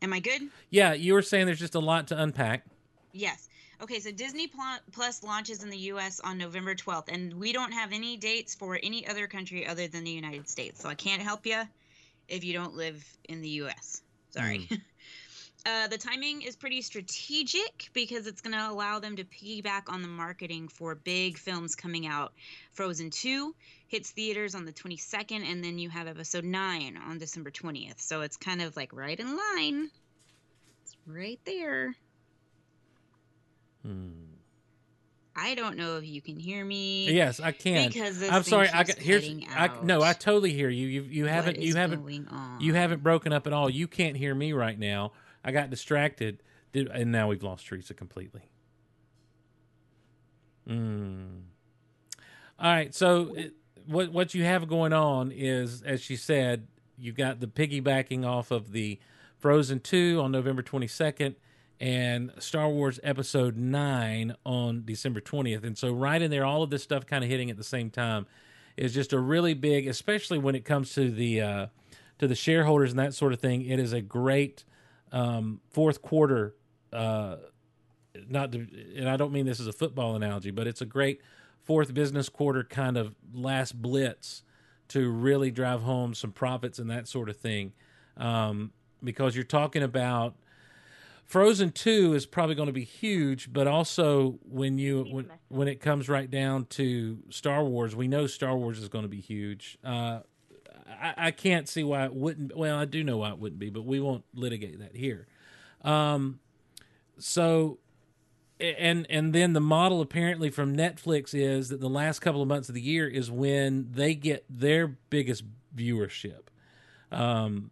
Am I good? Yeah, you were saying there's just a lot to unpack. Yes. Okay, so Disney Plus launches in the US on November 12th, and we don't have any dates for any other country other than the United States. So I can't help you if you don't live in the US. Sorry. Hmm. Uh, the timing is pretty strategic because it's going to allow them to piggyback on the marketing for big films coming out. Frozen 2 hits theaters on the 22nd, and then you have episode 9 on December 20th. So it's kind of like right in line. It's right there. Hmm. I don't know if you can hear me. Yes, I can. Because I'm sorry. I got here's. I, no, I totally hear you. You you haven't you haven't you haven't broken up at all. You can't hear me right now. I got distracted, and now we've lost Teresa completely. Hmm. All right. So it, what what you have going on is, as she said, you got the piggybacking off of the Frozen two on November twenty second, and Star Wars Episode nine on December twentieth. And so right in there, all of this stuff kind of hitting at the same time is just a really big, especially when it comes to the uh, to the shareholders and that sort of thing. It is a great um, fourth quarter. Uh, not to, and I don't mean this as a football analogy, but it's a great fourth business quarter kind of last blitz to really drive home some profits and that sort of thing. Um, because you're talking about Frozen 2 is probably going to be huge, but also when you when when it comes right down to Star Wars, we know Star Wars is going to be huge. Uh, I, I can't see why it wouldn't. Well, I do know why it wouldn't be, but we won't litigate that here. Um, so and and then the model apparently from Netflix is that the last couple of months of the year is when they get their biggest viewership. Um,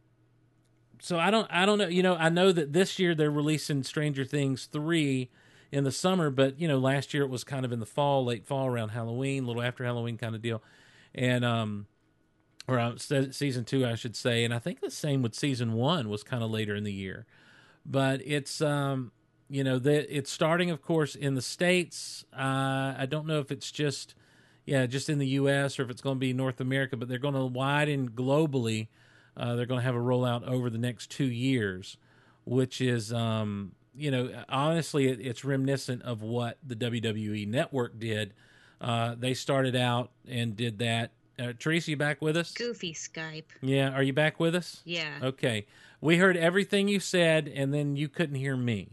so I don't I don't know. You know, I know that this year they're releasing Stranger Things three in the summer, but you know, last year it was kind of in the fall, late fall, around Halloween, a little after Halloween kind of deal, and um, or uh, se- season two, I should say, and I think the same with season one was kind of later in the year, but it's um you know that it's starting of course in the states. Uh, i don't know if it's just yeah just in the us or if it's going to be north america but they're going to widen globally. Uh, they're going to have a rollout over the next two years which is um, you know honestly it, it's reminiscent of what the wwe network did. Uh, they started out and did that uh, Teresa, you back with us? Goofy Skype. Yeah, are you back with us? Yeah. Okay. We heard everything you said, and then you couldn't hear me.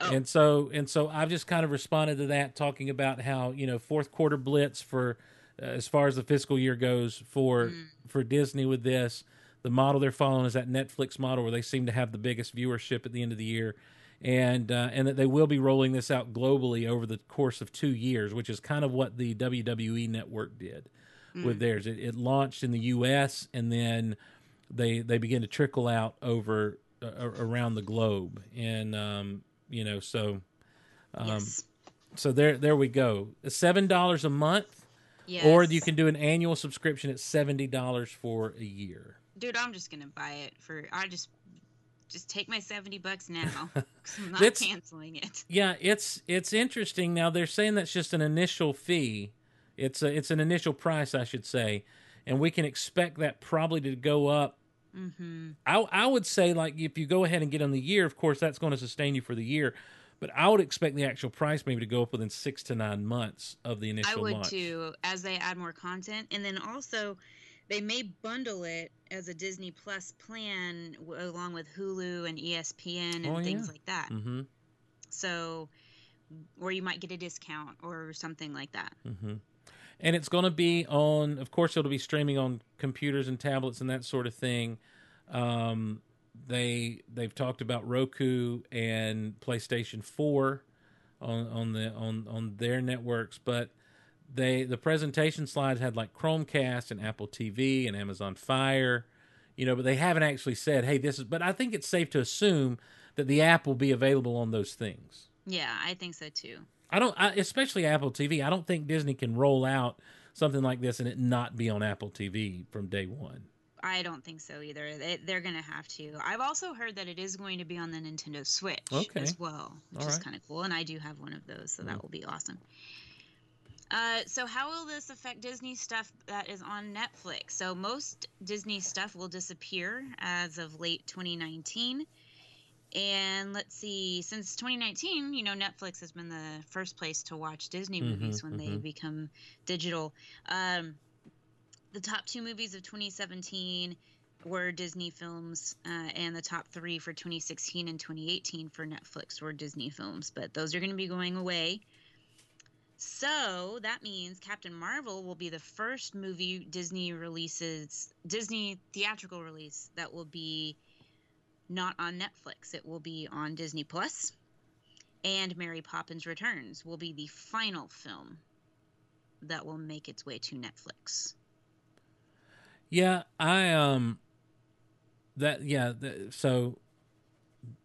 And so and so I've just kind of responded to that talking about how, you know, fourth quarter blitz for uh, as far as the fiscal year goes for for Disney with this, the model they're following is that Netflix model where they seem to have the biggest viewership at the end of the year. And uh, and that they will be rolling this out globally over the course of two years, which is kind of what the WWE network did with Mm. theirs. It, it launched in the U.S. and then they they begin to trickle out over uh, around the globe, and um, you know so um, Yes. so there there we go seven dollars a month or you can do an annual subscription at seventy dollars for a year Dude, I'm just gonna buy it for. I just just take my seventy bucks now. I'm not canceling it. yeah it's it's interesting now they're saying that's just an initial fee it's a, it's an initial price i should say and we can expect that probably to go up Mm-hmm. I, I would say like if you go ahead and get on the year, of course that's going to sustain you for the year, but I would expect the actual price maybe to go up within six to nine months of the initial. I would launch. too, as they add more content, and then also they may bundle it as a Disney Plus plan w- along with Hulu and ESPN and Oh, things yeah. like that. Mm-hmm. So, or you might get a discount or something like that. Mm-hmm. And it's going to be on. Of course, it'll be streaming on computers and tablets and that sort of thing. Um, they they've talked about Roku and PlayStation Four on on the on on their networks, but they the presentation slides had like Chromecast and Apple TV and Amazon Fire, you know, but they haven't actually said, "Hey, this is." But I think it's safe to assume that the app will be available on those things. Yeah, I think so too. I don't, I, especially Apple TV. I don't think Disney can roll out something like this and it not be on Apple TV from day one. I don't think so either. They, they're going to have to. I've also heard that it is going to be on the Nintendo Switch Okay. as well, which All is right. kind of cool. And I do have one of those, so Mm. that will be awesome. Uh, so how will this affect Disney stuff that is on Netflix? So most Disney stuff will disappear as of late 2019. And let's see, since 2019, you know, Netflix has been the first place to watch Disney Mhm, movies when they mhm. become digital. Um, the top two movies of 2017 were Disney films, uh, and the top three for 2016 and 2018 for Netflix were Disney films. But those are going to be going away. So that means Captain Marvel will be the first movie Disney releases, Disney theatrical release that will be not on Netflix. It will be on Disney Plus. And Mary Poppins Returns will be the final film that will make its way to Netflix. Yeah, I um that yeah, the, so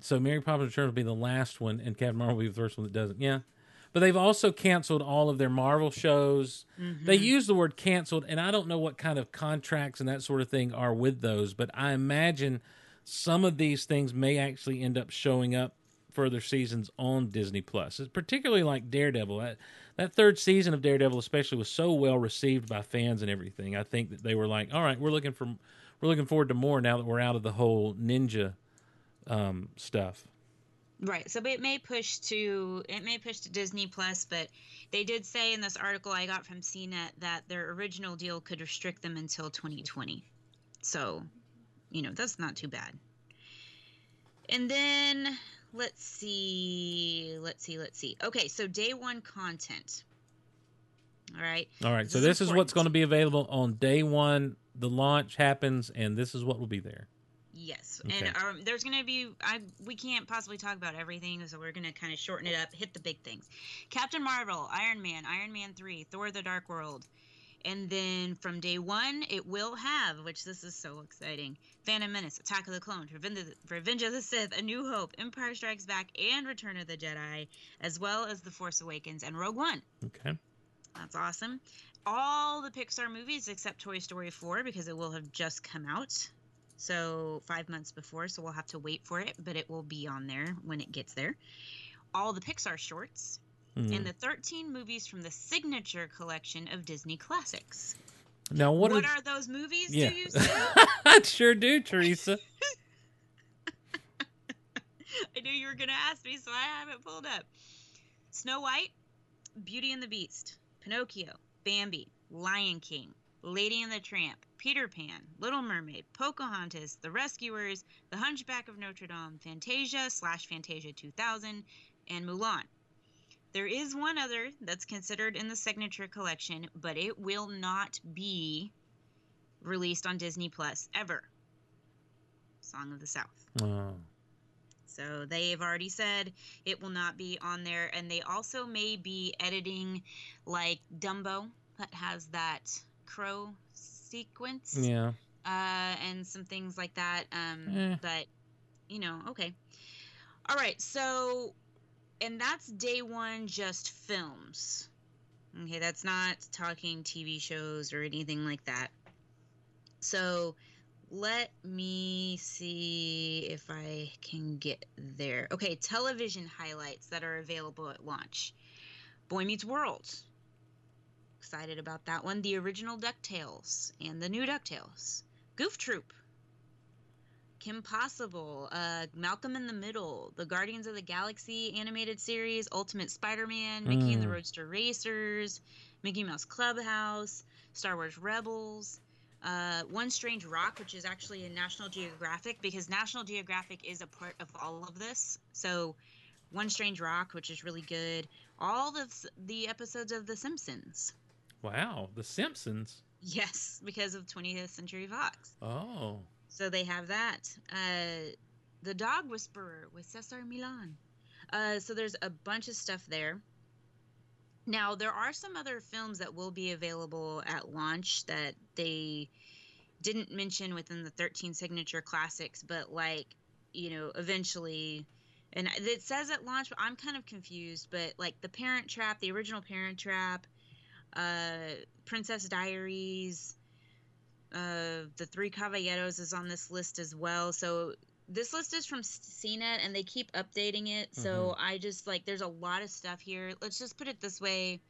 so Mary Poppins Returns will be the last one and Captain Marvel will be the first one that doesn't. Yeah. But they've also canceled all of their Marvel shows. They Mhm. use the word canceled and I don't know what kind of contracts and that sort of thing are with those, but I imagine some of these things may actually end up showing up further seasons on Disney Plus. Particularly like Daredevil. That that third season of Daredevil especially was so well received by fans and everything. I think that they were like, "All right, we're looking for we're looking forward to more now that we're out of the whole ninja um, stuff." Right. So it may push to it may push to Disney Plus, but they did say in this article I got from CNET that their original deal could restrict them until 2020. So, you know, that's not too bad. And then let's see, let's see, let's see. Okay, so day one content. All right. All right, so is this is what's going to be available on day 1. The launch happens and this is what will be there. Yes, Okay. and um, there's going to be I we can't possibly talk about everything, so we're going to kind of shorten it up, hit the big things. Captain Marvel, Iron Man, Iron Man 3, Thor the Dark World. And then from day 1, it will have, which this is so exciting, Phantom Menace, Attack of the Clones, Revenge of the, Revenge of the Sith, A New Hope, Empire Strikes Back, and Return of the Jedi, as well as The Force Awakens and Rogue One. Okay. That's awesome. All the Pixar movies except Toy Story 4 because it will have just come out. So, five months before, so we'll have to wait for it, but it will be on there when it gets there. All the Pixar shorts Mhm. and the 13 movies from the signature collection of Disney classics. Now what, What, are, are those movies? Yeah. Do you? I sure do, Teresa. I knew you were going to ask me, so I have it pulled up. Snow White, Beauty and the Beast, Pinocchio, Bambi, Lion King, Lady and the Tramp, Peter Pan, Little Mermaid, Pocahontas, The Rescuers, The Hunchback of Notre Dame, Fantasia slash Fantasia 2000, and Mulan. There is one other that's considered in the signature collection, but it will not be released on Disney Plus ever. Song of the South. Oh. So they've already said it will not be on there. And they also may be editing like Dumbo that has that crow sequence. Yeah. Uh, and some things like that. Um, Eh. But, you know, okay. All right. So, and that's day one, just films. Okay. That's not talking TV shows or anything like that. So, let me see if I can get there. Okay, television highlights that are available at launch. Boy Meets World. Excited about that one. The original DuckTales and the new DuckTales. Goof Troop. Kim Possible. Uh, Malcolm in the Middle. The Guardians of the Galaxy animated series. Ultimate Spider Man. Mickey and the Mm. Roadster Racers. Mickey Mouse Clubhouse. Star Wars Rebels uh, One Strange Rock, which is actually in National Geographic, because National Geographic is a part of all of this. So, One Strange Rock, which is really good. All of s- the episodes of The Simpsons. Wow, The Simpsons. Yes, because of 20th Century Fox. Oh. So they have that. Uh, the Dog Whisperer with Cesar Millan. Uh, so there's a bunch of stuff there. Now there are some other films that will be available at launch that they didn't mention within the 13 signature classics, but like you know eventually. And it says at launch, but I'm kind of confused. But like the Parent Trap, the original Parent Trap, uh, Princess Diaries, uh, the Three Caballeros is on this list as well. So this list is from CNET and they keep updating it. So Mm-hmm. I just like there's a lot of stuff here. Let's just put it this way: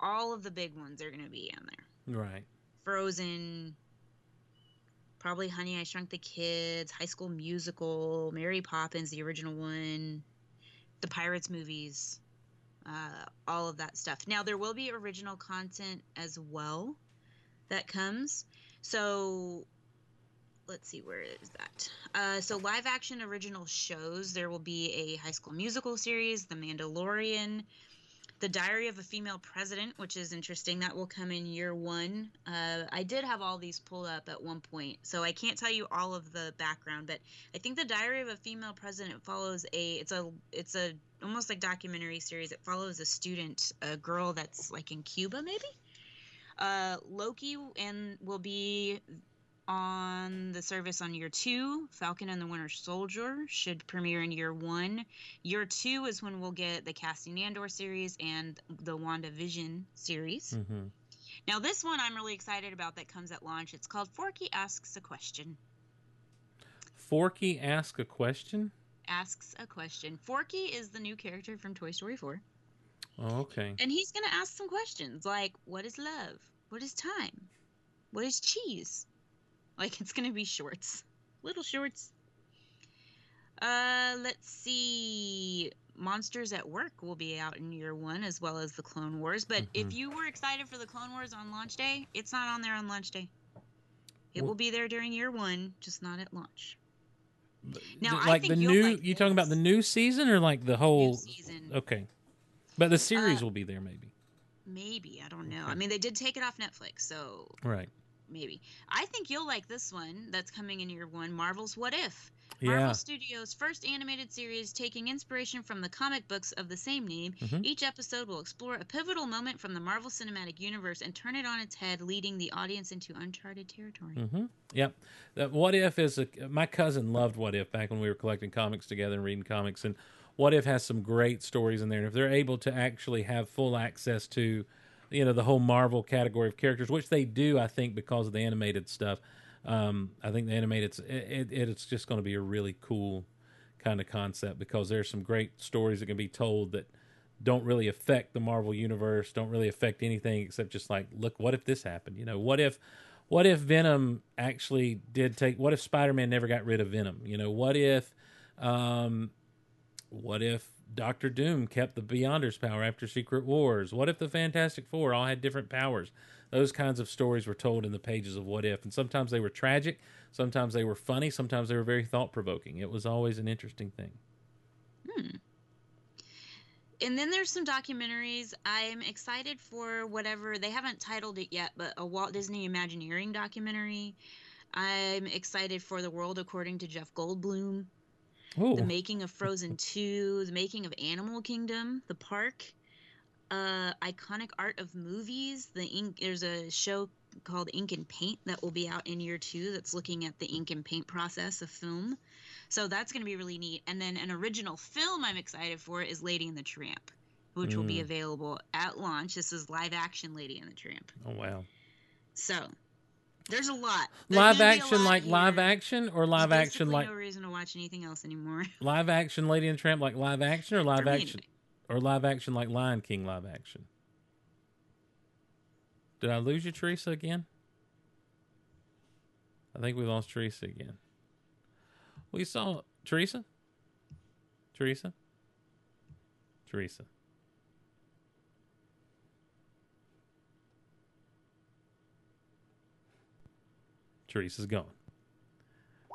all of the big ones are going to be on there. Right. Frozen, probably Honey I Shrunk the Kids, High School Musical, Mary Poppins, the original one, the Pirates movies, uh, all of that stuff. Now there will be original content as well that comes. So let's see where is that? Uh, so live action original shows there will be a high school musical series the mandalorian the diary of a female president which is interesting that will come in year one. Uh, i did have all these pulled up at one point so i can't tell you all of the background but i think the diary of a female president follows a it's a it's a almost like documentary series it follows a student a girl that's like in cuba maybe uh, Loki and will be on the service on year two. Falcon and the Winter Soldier should premiere in year one. Year two is when we'll get the Cassian Andor series and the WandaVision series. Mm-hmm. Now, this one I'm really excited about that comes at launch. It's called Forky Asks a Question. Forky ask a question. Asks a question. Forky is the new character from Toy Story 4. Oh, okay. And he's going to ask some questions like what is love? What is time? What is cheese? Like it's going to be shorts. Little shorts. Uh let's see. Monsters at Work will be out in year 1 as well as the Clone Wars, but if Mhm. you were excited for the Clone Wars on launch day, it's not on there on launch day. It Wh- will be there during year 1, just not at launch. Now, like think the new like you talking about the new season or like the whole season. Okay. But the series Uh, will be there maybe. Maybe, I don't know. I mean, they did take it off Netflix, so Right. maybe. I think you'll like this one that's coming in year one Marvel's What If? Yeah. Marvel Studios' first animated series taking inspiration from the comic books of the same name. Mhm. Each episode will explore a pivotal moment from the Marvel Cinematic Universe and turn it on its head, leading the audience into uncharted territory. Mm-hmm. Yep. That What If is a. My cousin loved What If back when we were collecting comics together and reading comics, and What If has some great stories in there. And if they're able to actually have full access to, you know, the whole Marvel category of characters, which they do, I think, because of the animated stuff. Um, I think the animated it, it, it's just going to be a really cool kind of concept because there's some great stories that can be told that don't really affect the Marvel universe, don't really affect anything except just like, look, what if this happened? You know, what if what if Venom actually did take what if Spider-Man never got rid of Venom? You know, what if um what if Doctor Doom kept the Beyonders power after Secret Wars? What if the Fantastic Four all had different powers? Those kinds of stories were told in the pages of What If, and sometimes they were tragic, sometimes they were funny, sometimes they were very thought provoking. It was always an interesting thing. Hmm. And then there's some documentaries. I'm excited for whatever they haven't titled it yet, but a Walt Disney Imagineering documentary. I'm excited for The World According to Jeff Goldblum. Ooh. The making of Frozen 2, the making of Animal Kingdom, the park, uh, iconic art of movies. The ink. There's a show called Ink and Paint that will be out in year two. That's looking at the ink and paint process of film. So that's going to be really neat. And then an original film I'm excited for is Lady and the Tramp, which will be Mm. available at launch. This is live action Lady and the Tramp. Oh wow. So there's a lot. There's Live gonna be a action like here. live action or live There's action like no reason to watch anything else anymore. live action Lady and Tramp like live action or live action or live action like Lion King live action. Did I lose you, Teresa, again? I think we lost Teresa again. We saw Teresa. Teresa. Teresa. Teresa's gone.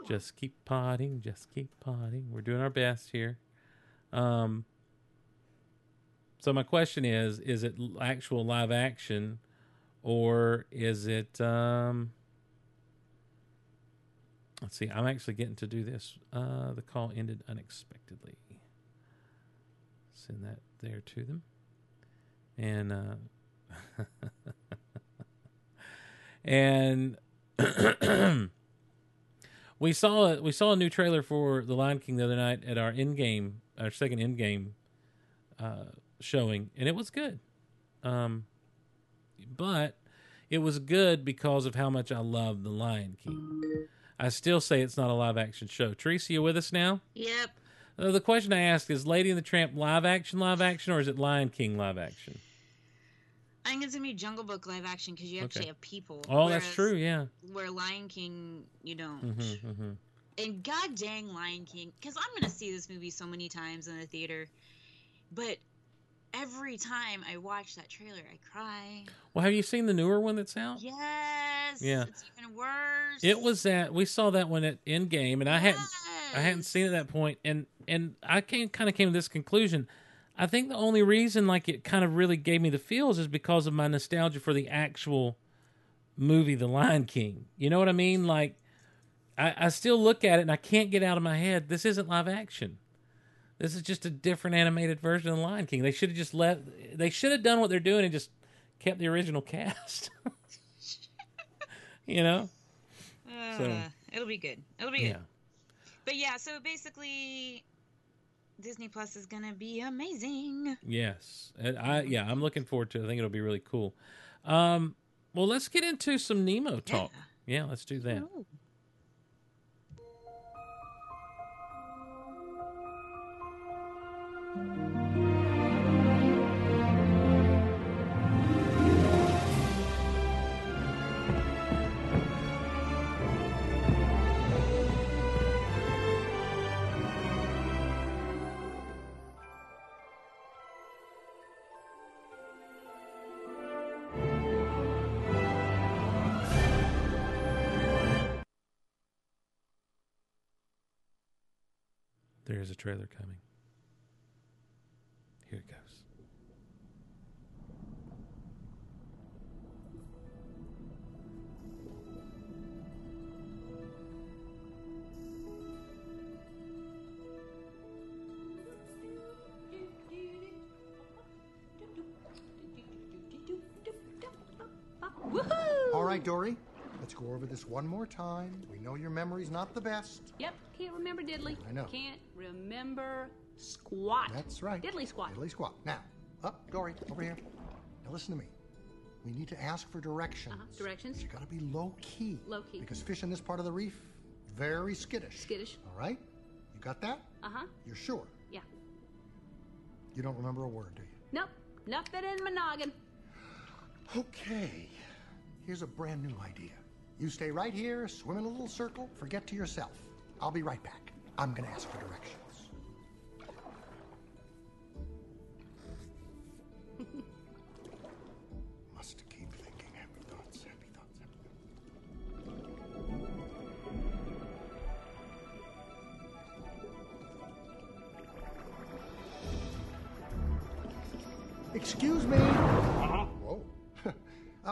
Just keep potting, just keep potting. We're doing our best here. Um, so my question is: Is it actual live action, or is it? Um, let's see. I'm actually getting to do this. Uh, the call ended unexpectedly. Send that there to them, and uh, and we saw a, we saw a new trailer for The Lion King the other night at our Endgame, our second Endgame uh, showing, and it was good. Um, but it was good because of how much I love The Lion King. I still say it's not a live action show. Teresa, you with us now? Yep. Uh, the question I ask is Lady and the Tramp live action, live action, or is it Lion King live action? I think it's gonna be Jungle Book live action because you actually Okay. have people. Oh, that's true, yeah. Where Lion King, you don't. Mm-hmm, mm-hmm. And god dang Lion King, because I'm gonna see this movie so many times in the theater, but every time I watch that trailer, I cry. Well, have you seen the newer one that's out? Yes. Yeah. It's even worse. It was that we saw that one at Endgame, and I hadn't I hadn't seen it at that point, and and I came kind of came to this conclusion. I think the only reason like it kind of really gave me the feels is because of my nostalgia for the actual movie, The Lion King. You know what I mean? Like I, I still look at it and I can't get out of my head. This isn't live action. This is just a different animated version of The Lion King. They should have just let. They should have done what they're doing and just kept the original cast. you know. Uh, So- it'll be good. It'll be good. Yeah. But yeah, so basically, Disney Plus is gonna be amazing. Yes, and I yeah, I'm looking forward to. it. I think it'll be really cool. Um, well, let's get into some Nemo talk. Yeah, let's do that. There's a trailer coming. Here it goes. All right, Dory. Let's go over this one more time. We know your memory's not the best. Yep, can't remember diddly. I know. Can't remember squat. That's right. Diddly squat. Diddly squat. Now, up, Dory, over here. Now listen to me. We need to ask for directions. Uh-huh, directions. But you gotta be low key. Low key. Because fish in this part of the reef, very skittish. Skittish. All right? You got that? Uh huh. You're sure? Yeah. You don't remember a word, do you? Nope. Nothing in my noggin. Okay. Here's a brand new idea. You stay right here, swim in a little circle, forget to yourself. I'll be right back. I'm gonna ask for directions.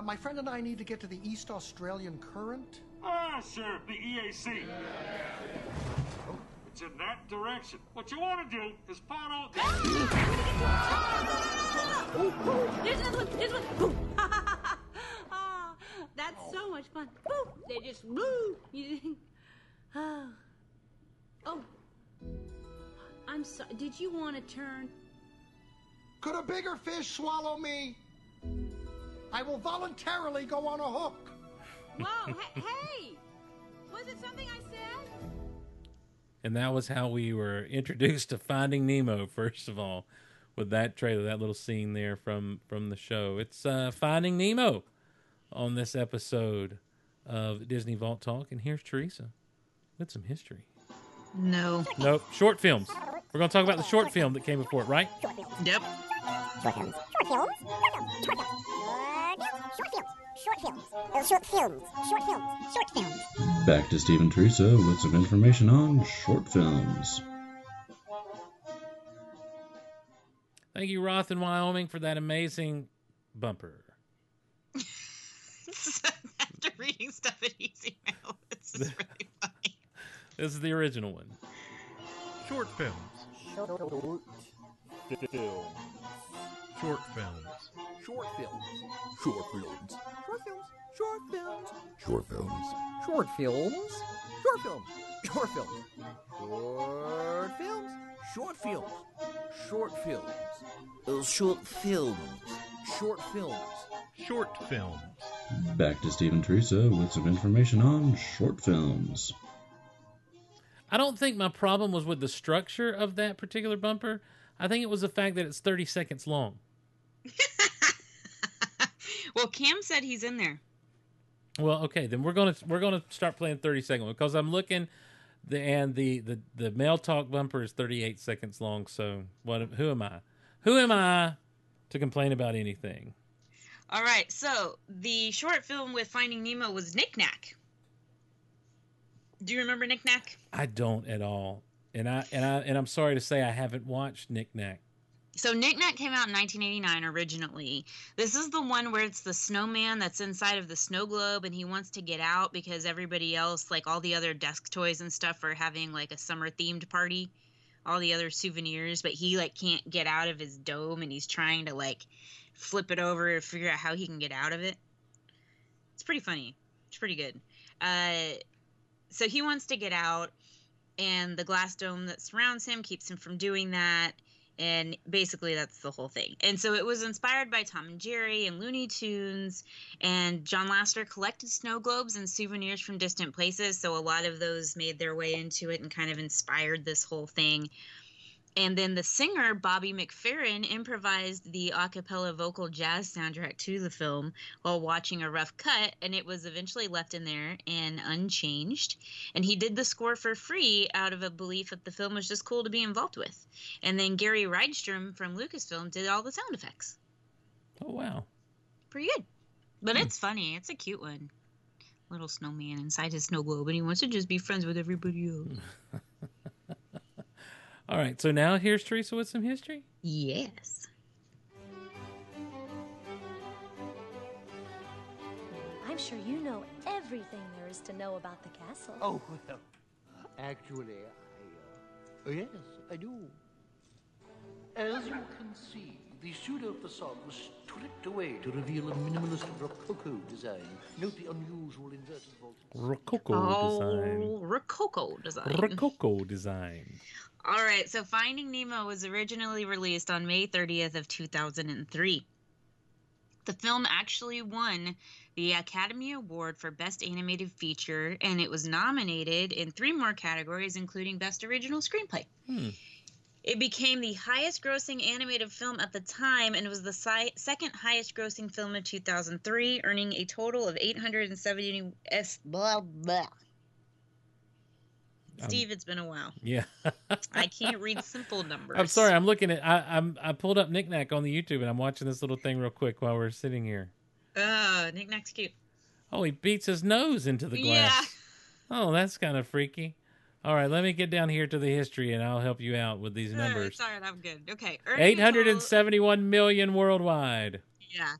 My friend and I need to get to the East Australian Current. Ah, sure, the EAC. It's in that direction. What you want to do is follow. Here's another one. Here's one. Boom. Ah, that's so much fun. Boom. They just move. Oh. Oh. I'm sorry. Did you want to turn? Could a bigger fish swallow me? I will voluntarily go on a hook. Whoa. hey, hey. Was it something I said? And that was how we were introduced to Finding Nemo. First of all, with that trailer, that little scene there from from the show. It's uh, Finding Nemo on this episode of Disney Vault Talk. And here's Teresa with some history. No. Nope, short films. We're going to talk about the short film that came before it, right? Yep. Short films. Short films. Short films. Short films. Short films. Short films. Short films. Short films. Back to Stephen Teresa with some information on short films. Thank you, Roth in Wyoming, for that amazing bumper. After reading stuff at Easy Mail, this is really funny. This is the original one. Short films. Short films. Short films. Short films. Short films. Short films. Short films. Short films. Short films. Short films. Short films. Short films. Short films. Uh, short films. Short films. Short films. Back to Steve and Teresa with some information on short films. I don't think my problem was with the structure of that particular bumper. I think it was the fact that it's 30 seconds long. Well, Cam said he's in there. Well, okay, then we're gonna we're gonna start playing 30 second because I'm looking, the and the the the mail talk bumper is 38 seconds long. So what? Who am I? Who am I to complain about anything? All right, so the short film with Finding Nemo was Knick Knack. Do you remember Knick Knack? I don't at all, and I and I and I'm sorry to say I haven't watched Knick Knack. So Knick Knack came out in 1989 originally. This is the one where it's the snowman that's inside of the snow globe and he wants to get out because everybody else, like all the other desk toys and stuff, are having like a summer themed party. All the other souvenirs, but he like can't get out of his dome and he's trying to like flip it over and figure out how he can get out of it. It's pretty funny. It's pretty good. Uh, so he wants to get out, and the glass dome that surrounds him keeps him from doing that. And basically, that's the whole thing. And so it was inspired by Tom and Jerry and Looney Tunes. And John Lasseter collected snow globes and souvenirs from distant places. So a lot of those made their way into it and kind of inspired this whole thing. And then the singer, Bobby McFerrin, improvised the a cappella vocal jazz soundtrack to the film while watching a rough cut, and it was eventually left in there and unchanged. And he did the score for free out of a belief that the film was just cool to be involved with. And then Gary Rydstrom from Lucasfilm did all the sound effects. Oh wow. Pretty good. But hmm. it's funny. It's a cute one. Little snowman inside his snow globe, and he wants to just be friends with everybody else. All right, so now here's Teresa with some history. Yes. I'm sure you know everything there is to know about the castle. Oh, well, actually, I, uh, yes, I do. As you can see, the pseudo facade was stripped away to reveal a minimalist Rococo design. Note the unusual inverted vaulted Rococo oh, design. Rococo design. Rococo design. All right, so Finding Nemo was originally released on May 30th of 2003. The film actually won the Academy Award for Best Animated Feature, and it was nominated in three more categories, including Best Original Screenplay. Hmm. It became the highest grossing animated film at the time and was the si- second highest grossing film of 2003, earning a total of 870 S blah blah. Steve, it's been a while. Yeah. I can't read simple numbers. I'm sorry. I'm looking at. I, I'm. I pulled up Knick Knack on the YouTube, and I'm watching this little thing real quick while we're sitting here. Uh, Knick Knack's cute. Oh, he beats his nose into the glass. Yeah. Oh, that's kind of freaky. All right, let me get down here to the history, and I'll help you out with these numbers. sorry, I'm good. Okay. Eight hundred and total- seventy-one million worldwide. Yeah.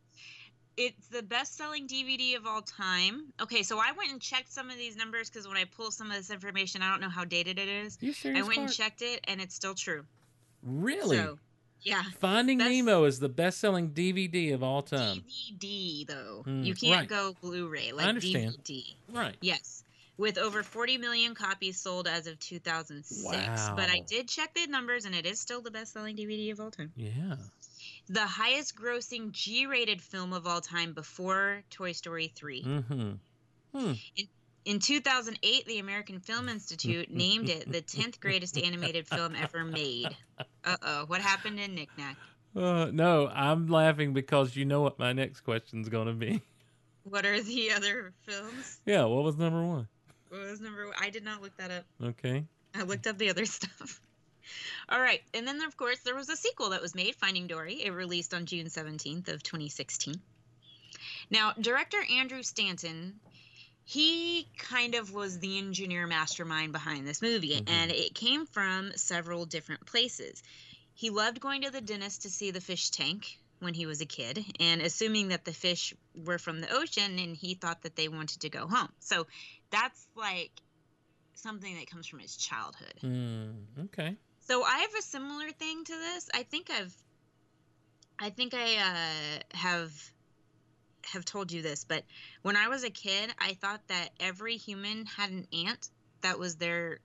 It's the best selling DVD of all time. Okay, so I went and checked some of these numbers because when I pull some of this information, I don't know how dated it is. You serious, I went and checked it, and it's still true. Really? So, yeah. Finding Best Nemo is the best-selling DVD of all time. DVD, though. Hmm, you can't right. go Blu ray, like understand. DVD. Right. Yes. With over 40 million copies sold as of 2006. wow. But I did check the numbers, and it is still the best selling DVD of all time. Yeah. The highest grossing G rated film of all time before Toy Story 3. Mm-hmm. Hmm. In, in 2008, the American Film Institute named it the 10th greatest animated film ever made. Uh oh. What happened in Knick Knack? Uh, no, I'm laughing because you know what my next question's going to be. What are the other films? Yeah, what was number one? What was number I did not look that up. Okay. I looked up the other stuff. All right, and then of course there was a sequel that was made, Finding Dory. It released on June 17th of 2016. Now, director Andrew Stanton, he kind of was the engineer mastermind behind this movie, and it came from several different places. He loved going to the dentist to see the fish tank, when he was a kid, and assuming that the fish were from the ocean, and he thought that they wanted to go home. So that's like something that comes from his childhood. Mm, okay. So I have a similar thing to this. I think I've, I think I uh, have, have told you this, but when I was a kid, I thought that every human had an ant that was their,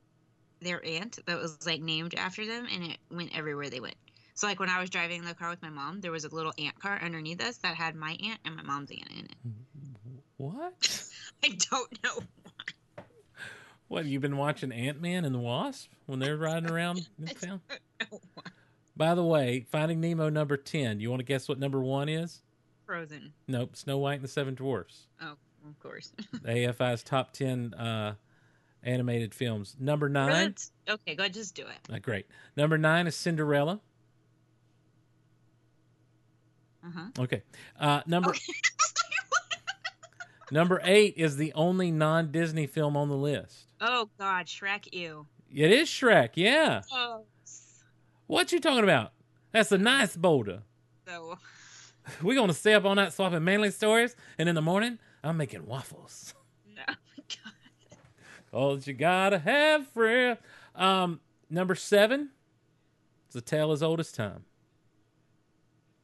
their aunt that was like named after them, and it went everywhere they went. So like when I was driving the car with my mom, there was a little ant car underneath us that had my aunt and my mom's aunt in it. What? I don't know. What, you've been watching Ant Man and the Wasp when they're riding around in town? By the way, Finding Nemo number 10. You want to guess what number one is? Frozen. Nope, Snow White and the Seven Dwarfs. Oh, of course. AFI's top 10 uh, animated films. Number nine. Okay, go ahead, just do it. Uh, great. Number nine is Cinderella. Uh-huh. Okay. Uh, number number eight is the only non-Disney film on the list. Oh God, Shrek, ew. It is Shrek. Yeah. Oh, What you talking about? That's a nice boulder. so We're gonna stay up all night swapping manly stories, and in the morning I'm making waffles. no. All that you gotta have, friend. Um, number seven. It's a tale as old as time.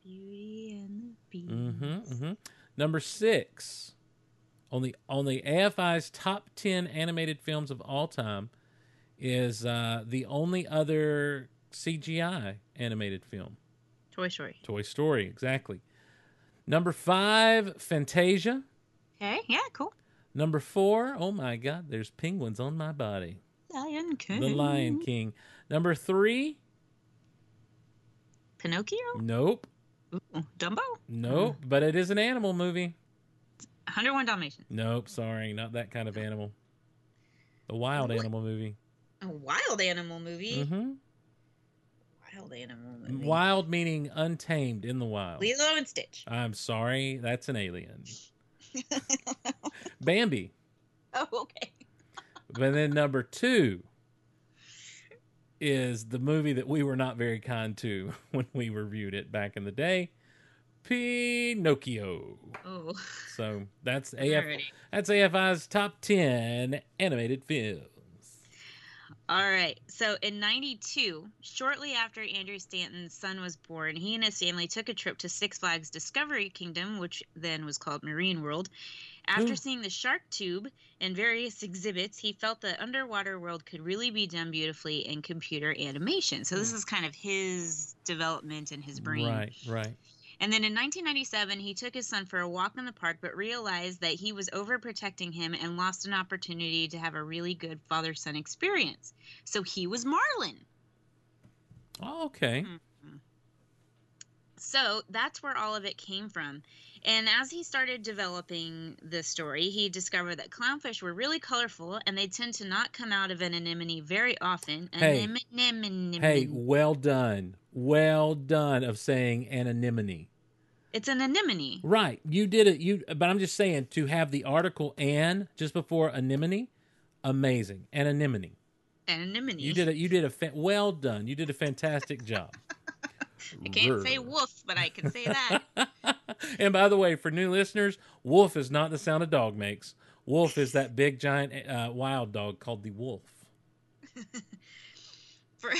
Beauty and the Beast. Mm-hmm, mm-hmm. Number six, on the on the AFI's top ten animated films of all time, is uh, the only other CGI animated film. Toy Story. Toy Story, exactly. Number five, Fantasia. Okay, yeah, cool. Number four, oh my God, there's penguins on my body. Lion King. The Lion King. Number three, Pinocchio. nope, Ooh, Dumbo. nope, but it is an animal movie. 101 Dalmatians. Nope, sorry, not that kind of animal. A wild animal movie. A wild animal movie. hmm Wild animal movie. Wild meaning untamed in the wild. Lilo and Stitch. I'm sorry, that's an alien. Bambi. Oh, okay. But then number two is the movie that we were not very kind to when we reviewed it back in the day. Pinocchio. Oh. So that's AF that's AFI's top ten animated films. All right. So in 92, shortly after Andrew Stanton's son was born, he and his family took a trip to Six Flags Discovery Kingdom, which then was called Marine World. After Ooh. seeing the shark tube and various exhibits, he felt the underwater world could really be done beautifully in computer animation. So this hmm. is kind of his development in his brain. Right, right. And then in 1997, he took his son for a walk in the park, but realized that he was overprotecting him and lost an opportunity to have a really good father son experience. So he was Marlin. Oh, okay. Mm-hmm. So that's where all of it came from. And as he started developing the story, he discovered that clownfish were really colorful and they tend to not come out of an anemone very often. Hey. Anemone. Hey, well done. Well done of saying an anemone. It's an anemone. Right. You did it you but I'm just saying to have the article an just before anemone, amazing. An anemone. An anemone. You did it you did a fa- well done. You did a fantastic job. I can't say wolf, but I can say that. And by the way, for new listeners, wolf is not the sound a dog makes. Wolf is that big giant uh, wild dog called the wolf. For.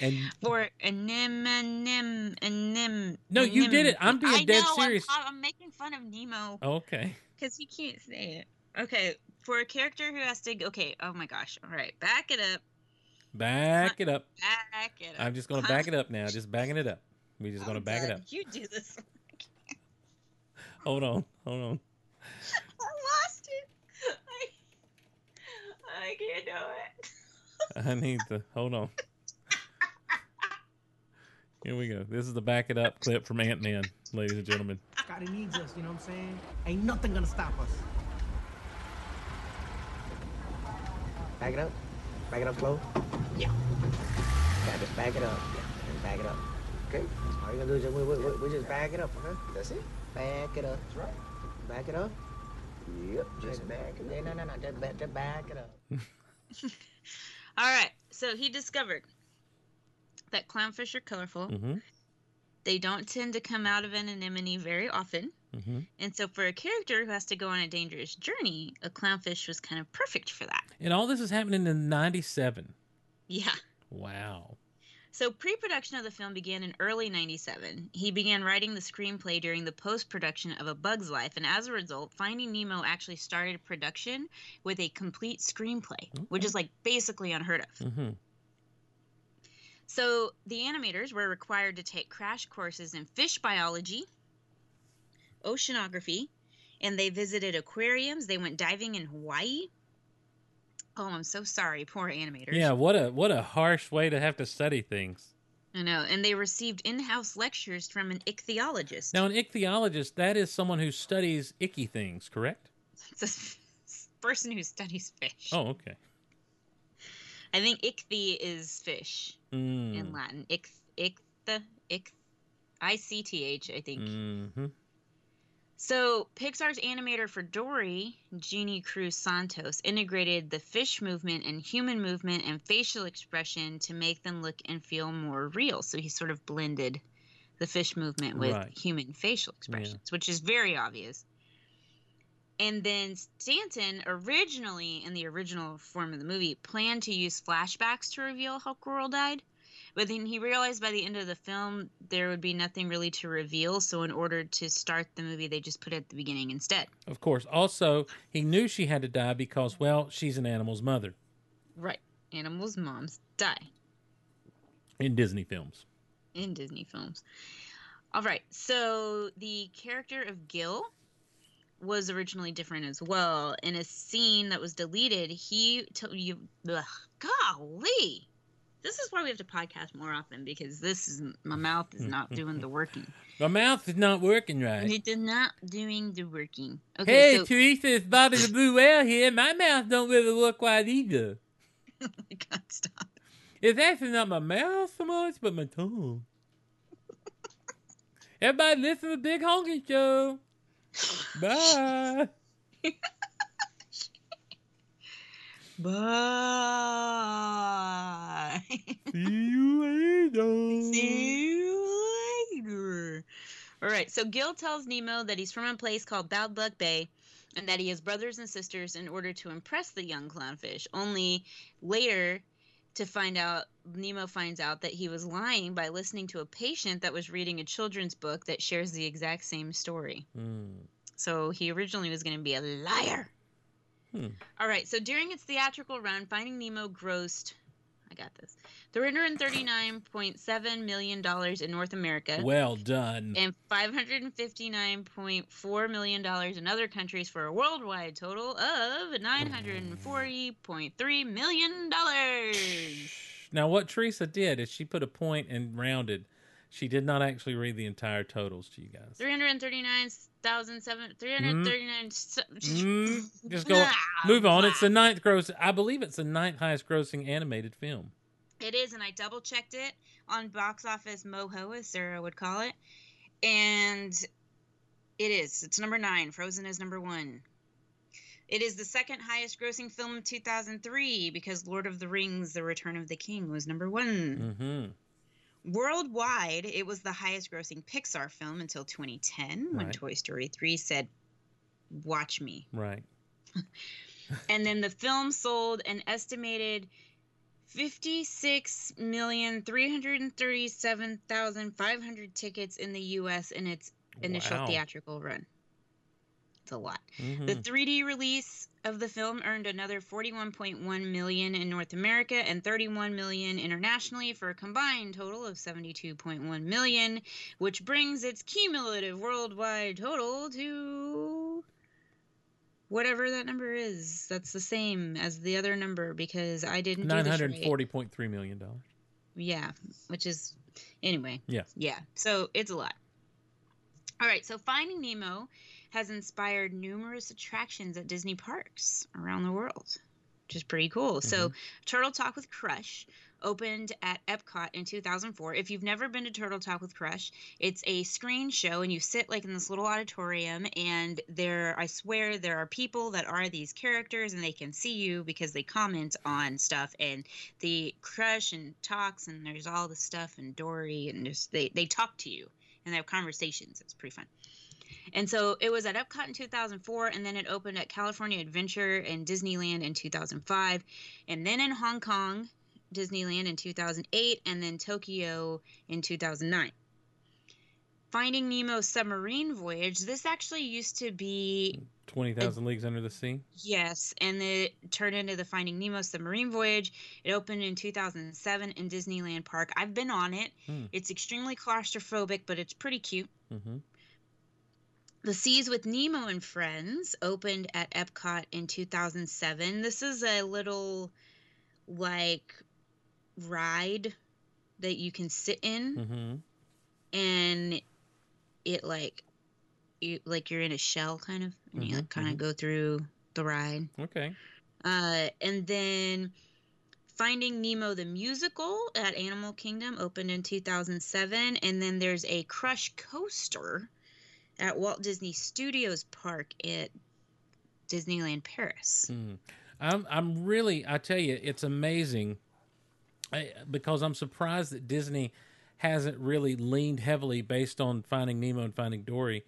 And For anemone. Anem. No, you did it. I'm being I dead know, I'm- serious. I'm, making fun of Nemo. okay. Because he can't say it. Okay, for a character who has to. Okay, oh my gosh. All right, back it up. Back it up. Back it up. I'm just going to back it up now. Just backing it up. We're just oh going to back it up. You do this. Hold on. Hold on. I lost it. I, I can't do it. I need to hold on. Here we go. This is the back it up clip from Ant Man, ladies and gentlemen. Scotty needs us, you know what I'm saying? Ain't nothing gonna stop us. Back it up. Back it up slow. Yeah. Yeah, just back it up. Yeah, and back it up. Okay? All you gonna do is just, we, we, we, we just back it up, okay? That's it. Back it up. That's right. Back it up. Yep, just back it up. Yeah, no, no, no, just, back- just back it up. All right. So he discovered that clownfish are colorful. Mm-hmm. They don't tend to come out of an anemone very often. Mm-hmm. And so, for a character who has to go on a dangerous journey, a clownfish was kind of perfect for that. And all this is happening in '97. Yeah. Wow. So, pre production of the film began in early 97. He began writing the screenplay during the post production of A Bug's Life, and as a result, Finding Nemo actually started production with a complete screenplay, which is like basically unheard of. Mm-hmm. So, the animators were required to take crash courses in fish biology, oceanography, and they visited aquariums. They went diving in Hawaii. Oh, I'm so sorry, poor animators. Yeah. What a what a harsh way to have to study things. I know. And they received in house lectures from an ichthyologist. Now, an ichthyologist that is someone who studies icky things, correct? It's a person who studies fish. Oh, okay. I think ichthy is fish in Mm. Latin. Ich, ichtha, ich, I C T H, I think. Mm-hmm. So, Pixar's animator for Dory, Gini Cruz Santos, integrated the fish movement and human movement and facial expression to make them look and feel more real. So, he sort of blended the fish movement with Right. human facial expressions, which is very obvious. And then Stanton, originally in the original form of the movie, planned to use flashbacks to reveal how Coral died. But then he realized by the end of the film there would be nothing really to reveal. So, in order to start the movie, they just put it at the beginning instead. Of course. Also, he knew she had to die because, well, she's an animal's mother Right. Animals' moms die in Disney films. in Disney films. All right. So, the character of Gill was originally different as well. In a scene that was deleted, he told you, ugh, golly. This is why we have to podcast more often because this is my mouth is not doing the working. My mouth is not working right. It is not doing the working. Okay, hey, so Teresa, it's Bobby the Blue Whale here. My mouth don't really work right either. oh my god, stop. It's actually not my mouth so much, but my tongue. Everybody listen to the Big Honky Show. Bye. Bye. See you later. See you later. All right. So Gill tells Nemo that he's from a place called Bad Luck Bay and that he has brothers and sisters in order to impress the young clownfish. Only later to find out, Nemo finds out that he was lying by listening to a patient that was reading a children's book that shares the exact same story. Hmm. So he originally was going to be a liar. Hmm. All right, so during its theatrical run, Finding Nemo grossed, I got this, $339.7 million in North America. Well done. And $559.4 million in other countries for a worldwide total of $940.3 million. Now, what Teresa did is she put a point and rounded. She did not actually read the entire totals to you guys. 339,007, 339. Mm, just go, move on. It's the ninth gross. I believe it's the ninth highest grossing animated film. It is, and I double checked it on Box Office Moho, as Sarah would call it, and it is. It's number nine. Frozen is number one. It is the second highest grossing film of 2003 because Lord of the Rings: The Return of the King was number one. Mm-hmm. Worldwide, it was the highest grossing Pixar film until 2010 when Toy Story 3 said, Watch me. Right. and then the film sold an estimated 56,337,500 tickets in the US in its initial Wow. theatrical run. It's a lot. Mhm. The 3D release of the film earned another 41.1 million in North America and 31 million internationally for a combined total of 72.1 million, which brings its cumulative worldwide total to whatever that number is. That's the same as the other number because I didn't do Nine this hundred right. forty point three million dollars. Yeah, which is anyway. Yeah. Yeah. So it's a lot. All right. So Finding Nemo has inspired numerous attractions at Disney parks around the world, which is pretty cool. So mm-hmm. Turtle Talk with Crush opened at Epcot in 2004. If you've never been to Turtle Talk with Crush, it's a screen show and you sit like in this little auditorium and there I swear there are people that are these characters and they can see you because they comment on stuff and the crush and talks and there's all the stuff and Dory and just they they talk to you and they have conversations. It's pretty fun. And so it was at Epcot in 2004, and then it opened at California Adventure and Disneyland in 2005, and then in Hong Kong, Disneyland in 2008, and then Tokyo in 2009. Finding Nemo submarine voyage. This actually used to be Twenty Thousand Leagues Under the Sea. Yes, and it turned into the Finding Nemo submarine voyage. It opened in 2007 in Disneyland Park. I've been on it. Hmm. It's extremely claustrophobic, but it's pretty cute. Mm-hmm. The Seas with Nemo and Friends opened at Epcot in 2007. This is a little like ride that you can sit in Mm-hmm. and it like you like you're in a shell kind of and you Mhm, like kind of mhm. go through the ride. Okay. Uh, and then Finding Nemo the musical at Animal Kingdom opened in 2007, and then there's a Crush coaster at Walt Disney Studios Park at Disneyland Paris. Mm. I'm I'm really I tell you it's amazing I, because I'm surprised that Disney hasn't really leaned heavily based on Finding Nemo and Finding Dory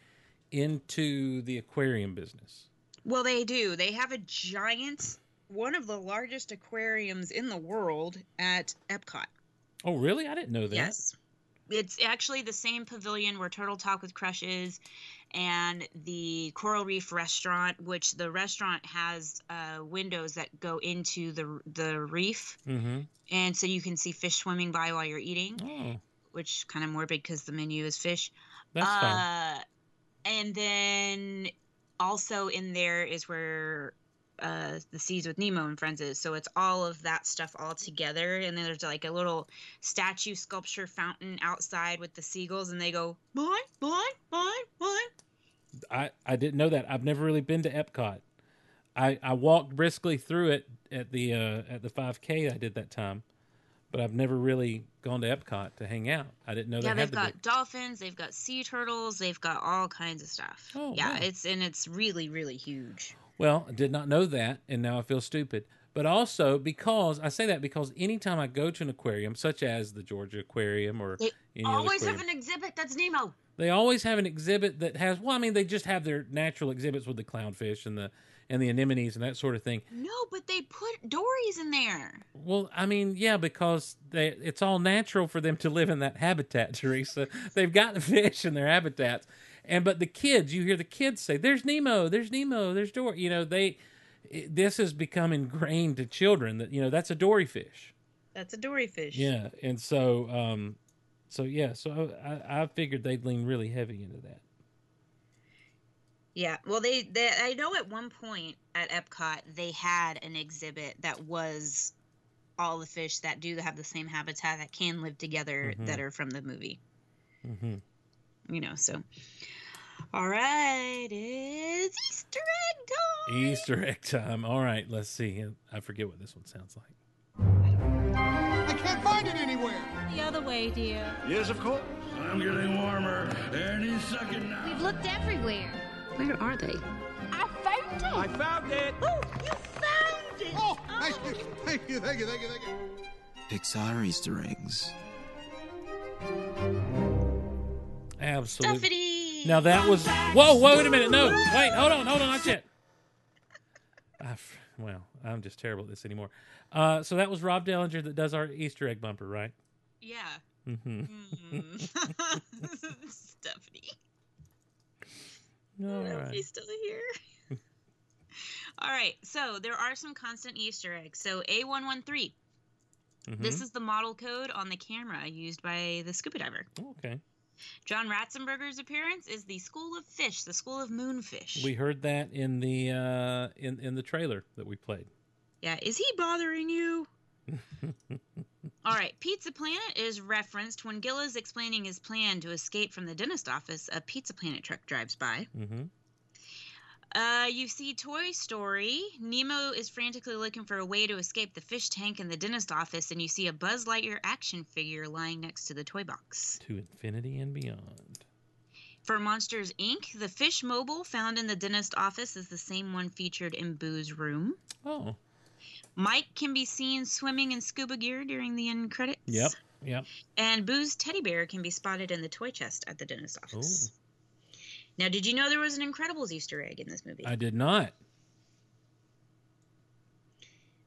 into the aquarium business. Well, they do. They have a giant, one of the largest aquariums in the world at Epcot. Oh, really? I didn't know that. Yes. It's actually the same pavilion where Turtle Talk with Crush is and the Coral Reef restaurant, which the restaurant has uh, windows that go into the the reef. Mm-hmm. And so you can see fish swimming by while you're eating, Oh, which kind of morbid because the menu is fish. that's. Uh, and then also in there is where uh, the Seas with Nemo and Friends is. So it's all of that stuff all together. And then there's like a little statue sculpture fountain outside with the seagulls, and they go, boing, boing, boing, boing. I I didn't know that. I've never really been to Epcot. I I walked briskly through it at the uh, at the 5K I did that time, but I've never really gone to Epcot to hang out. I didn't know yeah, they they've had got big- dolphins, they've got sea turtles, they've got all kinds of stuff. Oh, yeah, wow. it's and it's really, really huge. Well, I did not know that, and now I feel stupid. But also because I say that because anytime I go to an aquarium, such as the Georgia Aquarium or They any other always have an exhibit that's Nemo. they always have an exhibit that has. Well, I mean, they just have their natural exhibits with the clownfish and the and the anemones and that sort of thing. No, but they put Dories in there. Well, I mean, yeah, because they it's all natural for them to live in that habitat, Teresa. They've got the fish in their habitats. And but the kids, you hear the kids say, "There's Nemo, there's Nemo, there's Dory." You know, they it- this has become ingrained to children that you know that's a Dory fish. That's a Dory fish. Yeah, and so um so yeah, so I I figured they'd lean really heavy into that. Yeah, well, they, they I know at one point at Epcot they had an exhibit that was all the fish that do have the same habitat that can live together Mhm. that are from the movie. Mm-hmm. You know, so all right, it's Easter egg time. Easter egg time. All right, let's see. I forget what this one sounds like. I can't find it anywhere. The other way, dear. Yes, of course. I'm getting warmer any second now. We've looked everywhere. Where are they? I found it. I found it. Oh, you found it. Oh, oh. thank you, thank you, thank you, thank you, thank you. Pixar Easter eggs. Absolutely. Now that was whoa, whoa, wait a minute, no, wait, hold on, hold on, not yet. I well, I'm just terrible at this anymore. Uh, so that was Rob Dellinger that does our Easter egg bumper, right? Yeah. Mm-hmm. Mm. Stephanie. All I don't know if right. he's still here. All right, so there are some constant Easter eggs. So A113, this Mhm. is the model code on the camera used by the scuba diver. Okay. John Ratzenberger's appearance is the School of Fish, the School of Moonfish. We heard that in the uh, in in the trailer that we played. yeah, is he bothering you? All right, Pizza Planet is referenced when Gill is explaining his plan to escape from the dentist office. A Pizza Planet truck drives by. Mm-hmm. Uh, you see Toy Story. Nemo is frantically looking for a way to escape the fish tank in the dentist office, and you see a Buzz Lightyear action figure lying next to the toy box. To infinity and beyond. For Monsters Inc., the fish mobile found in the dentist office is the same one featured in Boo's room. Oh. Mike can be seen swimming in scuba gear during the end credits. Yep. Yep. And Boo's teddy bear can be spotted in the toy chest at the dentist Oh, office. Now, did you know there was an Incredibles Easter egg in this movie? I did not.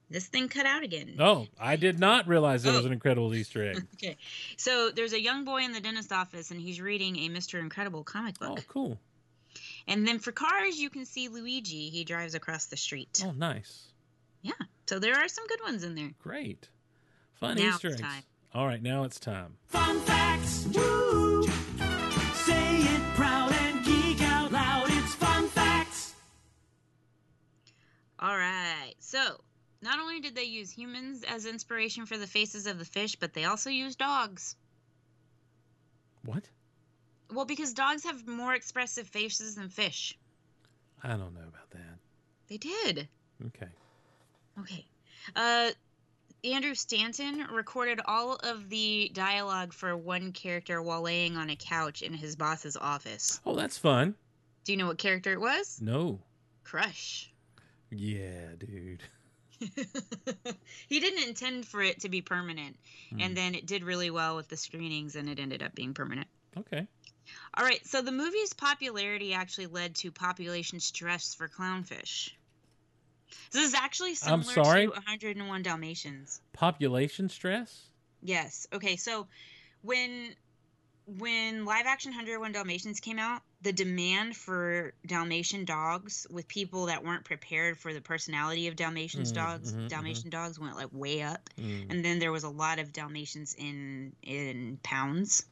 This thing cut out again. Oh, I did not realize there was Oh. an incredible Easter egg. Okay. So there's a young boy in the dentist office, and he's reading a Mr. Incredible comic book. Oh, cool. And then for cars, you can see Luigi. He drives across the street. Oh, nice. Yeah. So there are some good ones in there. Great. Fun Now Easter it's eggs. time. All right, now it's time. Fun facts. Woo! All right. So not only did they use humans as inspiration for the faces of the fish, but they also used dogs. What? Well, because dogs have more expressive faces than fish. I don't know about that. They did. Okay. Okay. Uh, Andrew Stanton recorded all of the dialogue for one character while laying on a couch in his boss's office. Oh, that's fun. Do you know what character it was? No. Crush. Yeah, dude. he didn't intend for it to be permanent, Hmm. and then it did really well with the screenings, and it ended up being permanent. Okay. All right, so the movie's popularity actually led to population stress for clownfish. This is actually I'm similar sorry? to 101 Dalmatians. Population stress? Yes. Okay. So when when live action 101 Dalmatians came out, the demand for Dalmatian dogs with people that weren't prepared for the personality of Dalmatians Mm, dogs, mhm, Dalmatian dogs went like way up. Mm. And then there was a lot of Dalmatians in in pounds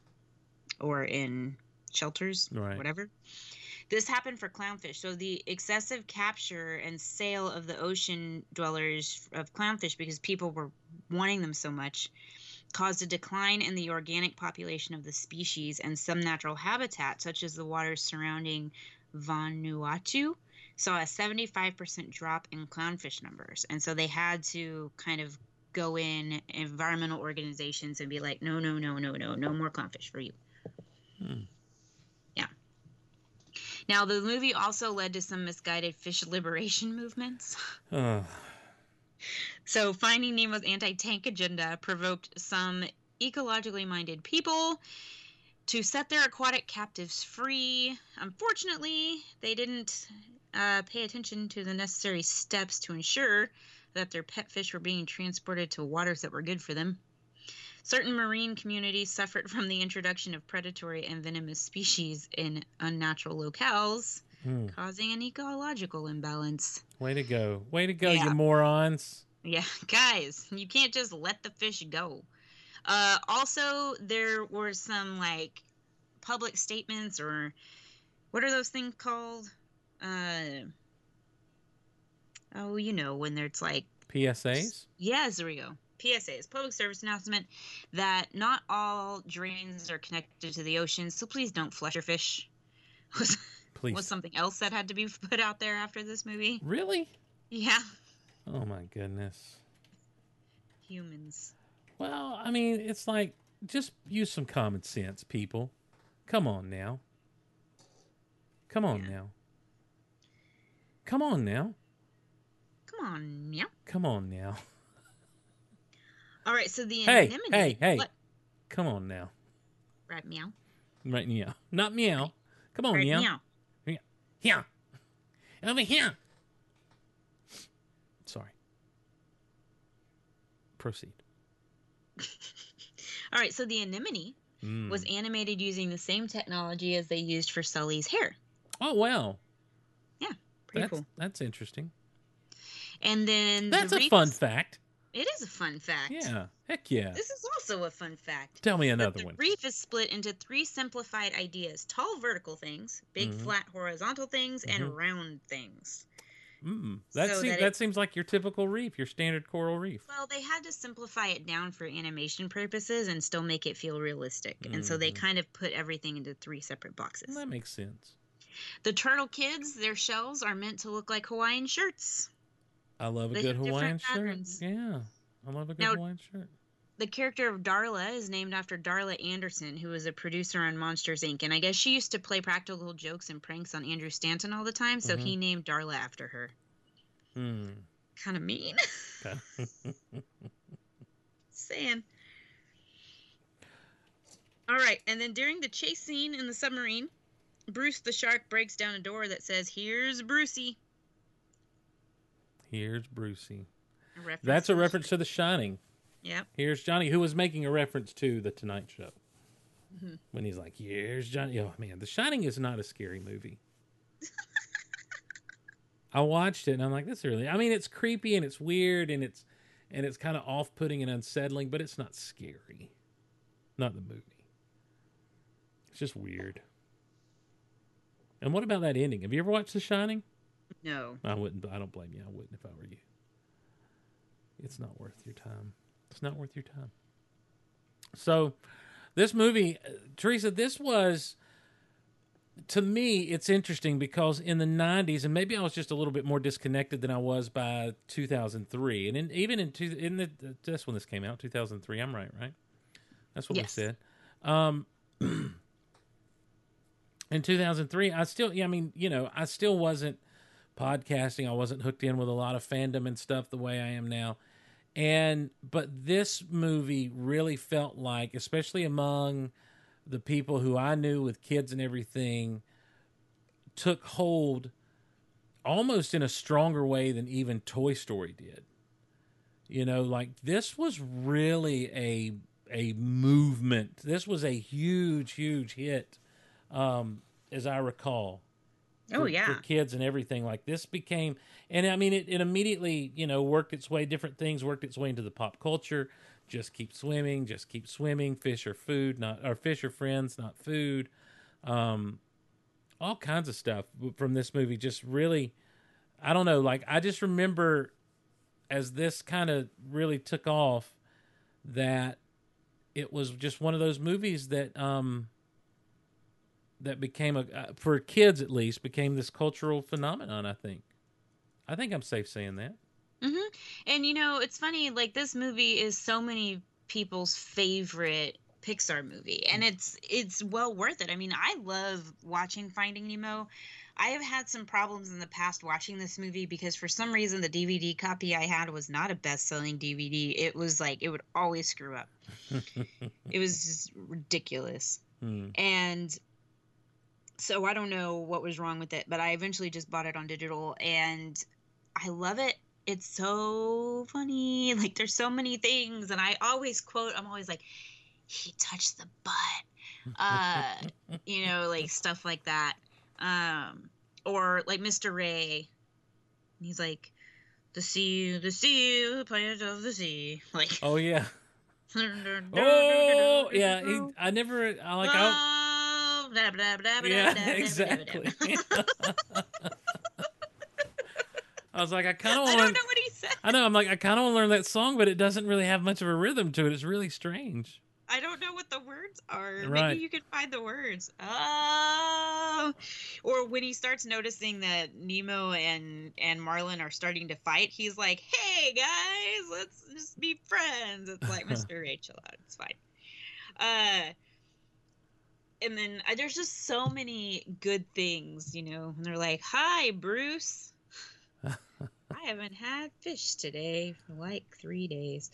or in shelters, Right. whatever. This happened for clownfish. So the excessive capture and sale of the ocean dwellers of clownfish because people were wanting them so much caused a decline in the organic population of the species and some natural habitat such as the waters surrounding Vanuatu saw a 75% drop in clownfish numbers. And so they had to kind of go in environmental organizations and be like, no, no, no, no, no, no more clownfish for you. Hmm. Yeah. Now, the movie also led to some misguided fish liberation movements. Uh, So, Finding Nemo's anti tank agenda provoked some ecologically minded people to set their aquatic captives free. Unfortunately, they didn't uh, pay attention to the necessary steps to ensure that their pet fish were being transported to waters that were good for them. Certain marine communities suffered from the introduction of predatory and venomous species in unnatural locales, hmm. causing an ecological imbalance. Way to go. Way to go, Yeah. you morons. Yeah, guys, you can't just let the fish go. Uh, also, there were some like public statements or what are those things called? Uh, oh, you know, when there's like, PSAs? yes, there we go. PSAs, public service announcement that not all drains are connected to the ocean, so please don't flush your fish. Was, Please. was something else that had to be put out there after this movie? Really? Yeah, Oh my goodness. humans. Well, I mean, it's like just use some common sense, people. Come on now. Come on now. Come on now. Come on, meow. Come on now. All right, so the Hey, anemone. hey, hey. What? Come on now. Right, meow. Right meow. Not meow. Come on, Right, meow. meow. Here. Over here. Sorry. Proceed. All right, so the anemone Mm. was animated using the same technology as they used for Sully's hair. Oh wow. Yeah, pretty That's cool. that's interesting. And then That's the a fun fact. It is a fun fact. Yeah. Heck yeah. This is also a fun fact. Tell me another the one. The reef is split into three simplified ideas: tall vertical things, big Mhm. flat horizontal things, Mhm. and round things. Mm. That So seems that that, it- seems like your typical reef, your standard coral reef. Well, they had to simplify it down for animation purposes and still make it feel realistic. And so they Mhm. kind of put everything into three separate boxes. That makes sense. The turtle kids, their shells are meant to look like Hawaiian shirts. I love a They good Hawaiian shirt. Yeah, I love a good Now- Hawaiian shirt. The character of Darla is named after Darla Anderson, who was a producer on Monsters Inc. And I guess she used to play practical jokes and pranks on Andrew Stanton all the time, so Mhm. he named Darla after her. Hmm. Kind of mean. Saying. All right, and then during the chase scene in the submarine, Bruce the shark breaks down a door that says, "Here's Brucey." Here's Brucey. A That's a reference to The Shining. Yep. Here's Johnny, who was making a reference to The Tonight Show Mhm. when he's like, "Here's Johnny." Oh man, The Shining is not a scary movie. I watched it and I'm like, "This is really." I mean, it's creepy and it's weird and it's and it's kind of off-putting and unsettling, but it's not scary. Not the movie. It's just weird. And what about that ending? Have you ever watched The Shining? No. I wouldn't. I don't blame you. I wouldn't if I were you. It's not worth your time. It's not worth your time. So, this movie, Teresa, this was to me. It's interesting because in the '90s, and maybe I was just a little bit more disconnected than I was by 2003, and in, even in two, in the that's when this came out, 2003. I'm right, right? That's what Yes. we said. Um, in 2003 i still yeah i mean you know i still wasn't podcasting. I wasn't hooked in with a lot of fandom and stuff the way i am now. And but this movie really felt like especially among the people who i knew with kids and everything took hold almost in a stronger way than even toy story did. You know like this was really a a movement. This was a huge huge hit. Um, as I recall. Oh, yeah. for kids and everything like this became, and I mean, it, it immediately you know worked its way. Different things worked its way into the pop culture. Just keep swimming. Just keep swimming. Fish are food, not or fish are friends, not food. Um, all kinds of stuff from this movie. Just really, I don't know. Like I just remember as this kind of really took off that it was just one of those movies that um that became a uh, for kids at least became this cultural phenomenon i think i think i'm safe saying that hmm And you know, it's funny. Like this movie is so many people's favorite Pixar movie, and it's it's well worth it. I mean, I love watching Finding Nemo. I have had some problems in the past watching this movie because for some reason the DVD copy I had was not a best-selling DVD. It was like it would always screw up. it was just ridiculous. Hmm. And so I don't know what was wrong with it, but I eventually just bought it on digital and I love it. It's so funny. Like there's so many things and I always quote I'm always like he touched the butt. Uh you know, like stuff like that. Um or like Mr. Ray. He's like the sea, the sea, the planet of the sea. Like oh yeah oh yeah he, i never i like I, blah, blah, blah, yeah blah, exactly i was like i kind of I want don't know what he said. i know i'm like i kind of want to learn that song but it doesn't really have much of a rhythm to it it's really strange I don't know what the words are. Right. Maybe you can find the words. Oh, or when he starts noticing that Nemo and and Marlin are starting to fight, he's like, "Hey guys, let's just be friends." It's like Mr. Rachel out. It's fine. Uh, and then uh, there's just so many good things, you know. And they're like, "Hi, Bruce." I haven't had fish today for like three days.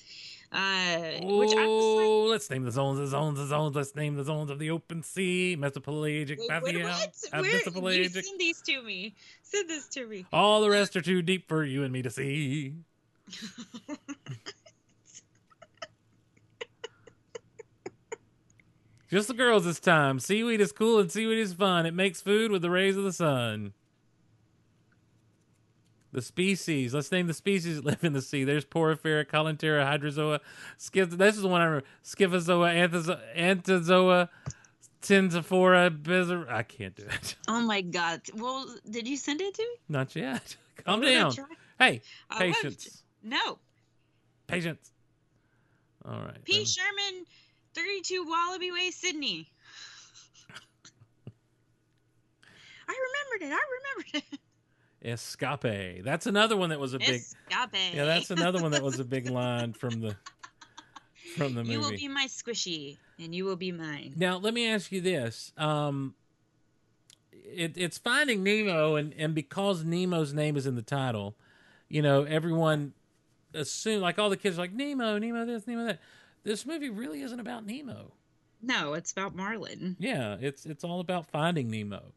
Uh, was like, oh let's name the zones the zones the zones let's name the zones of the open sea mesopelagic Wait, wait, Bathyal, what? uh, Where, you send these to me. Send this to me. all the rest are too deep for you and me to see Just the girls this time. Seaweed is cool and seaweed is fun. It makes food with the rays of the sun. The species. Let's name the species that live in the sea. There's Porifera, Colentera, Hydrozoa. Skip, this is the one I remember. Scyphozoa, Anthozoa, Anthozoa Tinsophora, Bezer. I can't do it. Oh my god. Well, did you send it to me? Not yet. Calm down. Hey, I patience. No. Patience. All right. P. Sherman, 32 Wallaby Way, Sydney. I remembered it. I remembered it. Escape. That's another one that was a big. Escape. Yeah, that's another one that was a big line from the from the movie. You will be my squishy, and you will be mine. Now, let me ask you this. Um, it, it's Finding Nemo, and, and because Nemo's name is in the title, you know, everyone assume like all the kids are like Nemo, Nemo this, Nemo that. This movie really isn't about Nemo. No, it's about Marlin. Yeah, it's it's all about finding Nemo.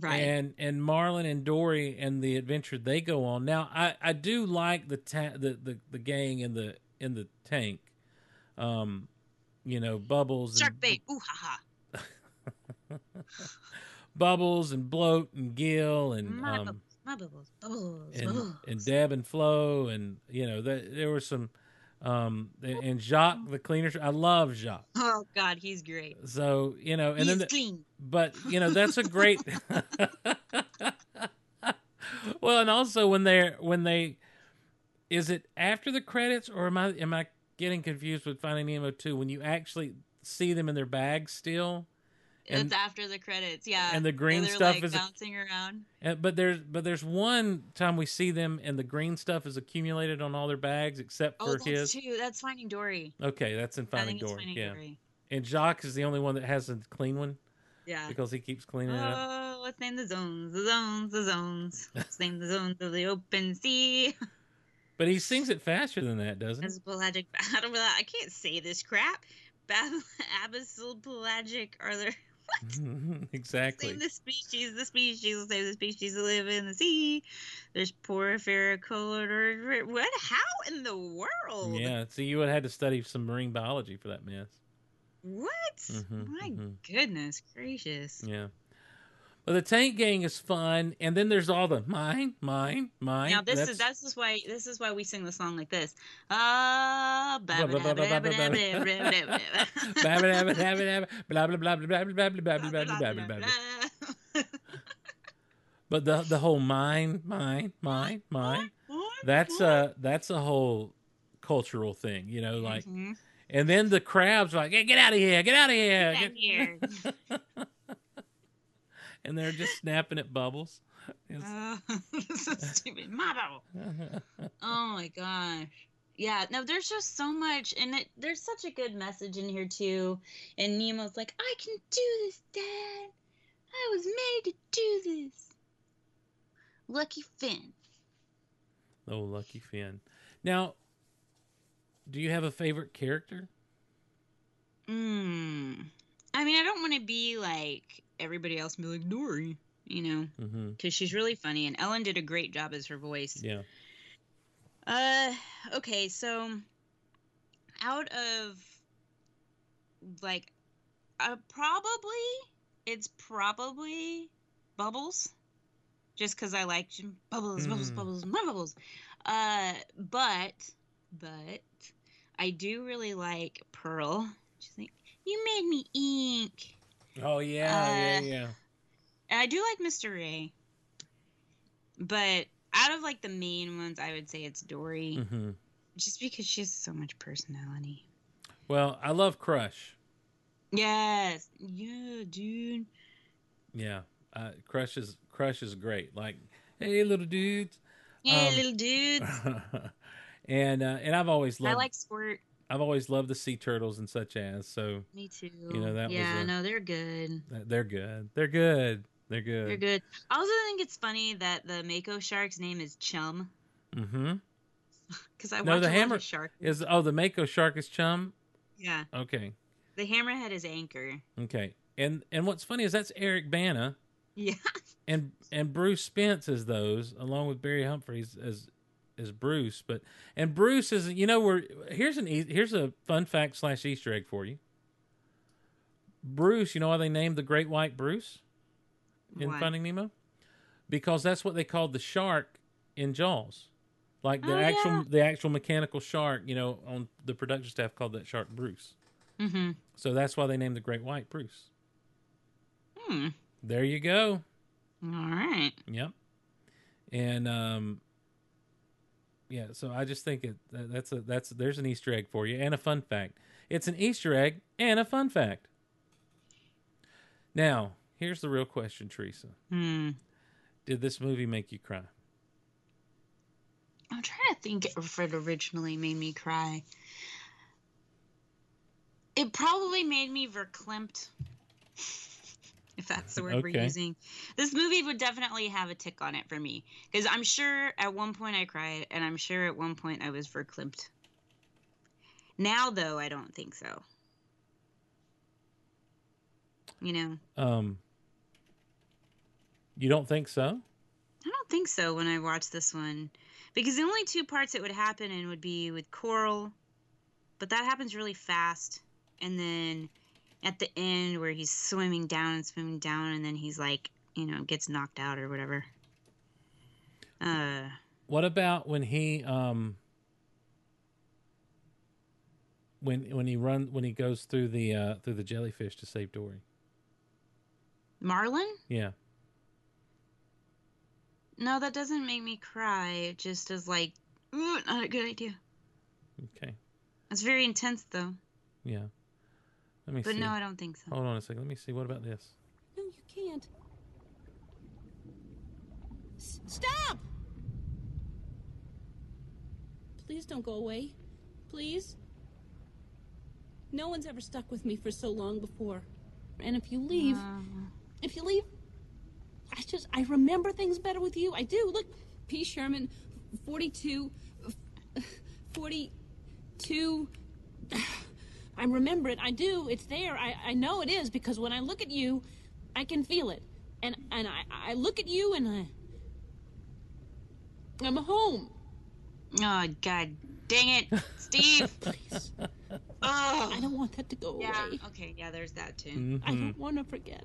Right. And and Marlin and Dory and the adventure they go on. Now, I I do like the ta- the, the the gang in the in the tank. Um, you know, Bubbles Shark and bait. Ooh ha ha. Bubbles and Bloat and gill and My um bubbles. My bubbles. Bubbles. and, bubbles. and Deb and Flo and you know that there were some um and and Jacques the cleaner. I love Jacques. Oh God, he's great. So you know, and He's then the- clean. but you know that's a great. well, and also when they're when they, is it after the credits or am I am I getting confused with Finding Nemo two when you actually see them in their bags still? And, it's after the credits, yeah. and the green they're, stuff like, is bouncing around. and, but there's but there's one time we see them and the green stuff is accumulated on all their bags except Oh, for that's his. true. That's Finding Dory. Okay, that's in Finding Dory. Finding yeah, Dory. and Jacques is the only one that has a clean one. Yeah. because he keeps cleaning it up. Oh, let's name the zones, the zones, the zones. Let's name the zones of the open sea. But he sings it faster than that, doesn't he? Pelagic, I don't. I can't say this crap. Bab- abyssal pelagic are there? exactly. Name the species. The species. Name the species that live in the sea. There's porphyra colored. What? How in the world? Yeah, so you would have had to study some marine biology for that mess. What? Mhm, My mhm. goodness gracious. Yeah. Well, the tank gang is fun, and then there's all the mine, mine, mine. Now this That's- is that's just why this is why we sing the song like this. Ah, Blah, blah, blah, blah, blah, blah, blah, blah, blah, blah, blah, blah. But the the whole mine, mine, mine, mine. That's a that's a whole cultural thing, you know, like. Mhm. And then the crabs are like, "Hey, get out of here! Get out of here!" Get here. And they're just snapping at bubbles. Uh, so stupid. My bubble. Oh my gosh. Yeah, no, there's just so much, and it, there's such a good message in here too. And Nemo's like, "I can do this, Dad. I was made to do this." Lucky Finn. Oh, lucky Finn. Now, do you have a favorite character? Hmm. I mean, I don't want to be like everybody else and be like Dory, you know, Mm-hmm. because she's really funny, and Ellen did a great job as her voice. Yeah. Uh, okay, so out of like, uh, probably it's probably Bubbles, just because I like Bubbles, Bubbles, Mm. Bubbles, my Bubbles. Uh, but but I do really like Pearl. She's like, you made me ink. Oh yeah, Uh, yeah, yeah. I do like Mr. Ray. But out of like the main ones, I would say it's Dory. mm-hmm. Just because she has so much personality. Well, I love Crush. Yes. Yeah, dude. Yeah, uh, Crush is Crush is great. Like, hey, little dudes. Yeah, Um, little dudes. and uh, and I've always loved I like Squirt. I've always loved the sea turtles and such as. So Me too. You know, that was yeah, a- no, they're good. they're good. They're good. They're good. They're good. I also think it's funny that the Mako shark's name is Chum. Mm-hmm. Because I No, watch the hammer shark. is oh the Mako shark is chum. Yeah. Okay, The hammerhead is Anchor. okay. And and what's funny is that's Eric Bana Yeah. and and Bruce Spence is those along with Barry Humphries as as Bruce. But and Bruce is you know we're here's an here's a fun fact slash Easter egg for you. Bruce, you know why they named the Great White Bruce in Why? Finding Nemo? Because that's what they called the shark in Jaws. Like the Oh, actual yeah. the actual mechanical shark, you know, on the production staff called that shark Bruce. Mm-hmm. So that's why they named the Great White Bruce. Hmm. There you go. All right. Yep. And um yeah, so I just think it that- that's a that's there's an Easter egg for you and a fun fact. It's an Easter egg and a fun fact. Now, Here's the real question, Teresa. Hmm. Did this movie make you cry? I'm trying to think if it originally made me cry. It probably made me verklempt, that's the word we're using. This movie would definitely have a tick on it for me because I'm sure at one point I cried, and I'm sure at one point I was verklempt. Now, though, I don't think so. You know, Um, you don't think so? I don't think so when I watch this one. Because the only two parts it would happen in would be with Coral, but that happens really fast. And then at the end where he's swimming down and swimming down and then he's like, you know, gets knocked out or whatever. Uh What about when he um when when he run when he goes through the uh through the jellyfish to save Dory? Marlin? Yeah. No, that doesn't make me cry. It just is like, not a good idea. Okay. It's very intense though. Yeah. Let me But see. no, I don't think so. Hold on a second. Let me see. What about this? No, you can't. S- stop! Please don't go away. Please. No one's ever stuck with me for so long before. And if you leave, uh-huh. if you leave, I just, I remember things better with you. I do. Look, P. Sherman, 42, 42. I remember it. I do. It's there. I, I know it is because when I look at you, I can feel it. And and I, I look at you and I I'm home. Oh god dang it, Steve. Please. Oh. I don't want that to go Yeah, away. okay, yeah, there's that too. I Mhm. don't want to forget.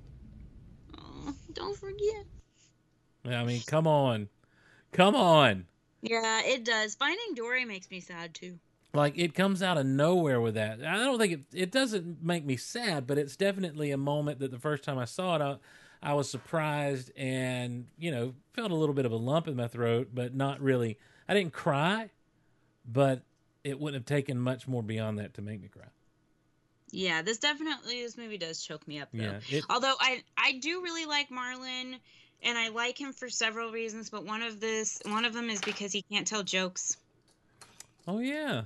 Oh, don't forget. I mean, come on. Come on. Yeah, it does. Finding Dory makes me sad too. Like it comes out of nowhere with that. I don't think it it doesn't make me sad, but it's definitely a moment that the first time I saw it I, I was surprised and, you know, felt a little bit of a lump in my throat, but not really. I didn't cry, but it wouldn't have taken much more beyond that to make me cry. Yeah, this definitely this movie does choke me up though. Yeah, it- Although I I do really like Marlin and I like him for several reasons, but one of this one of them is because he can't tell jokes. Oh yeah.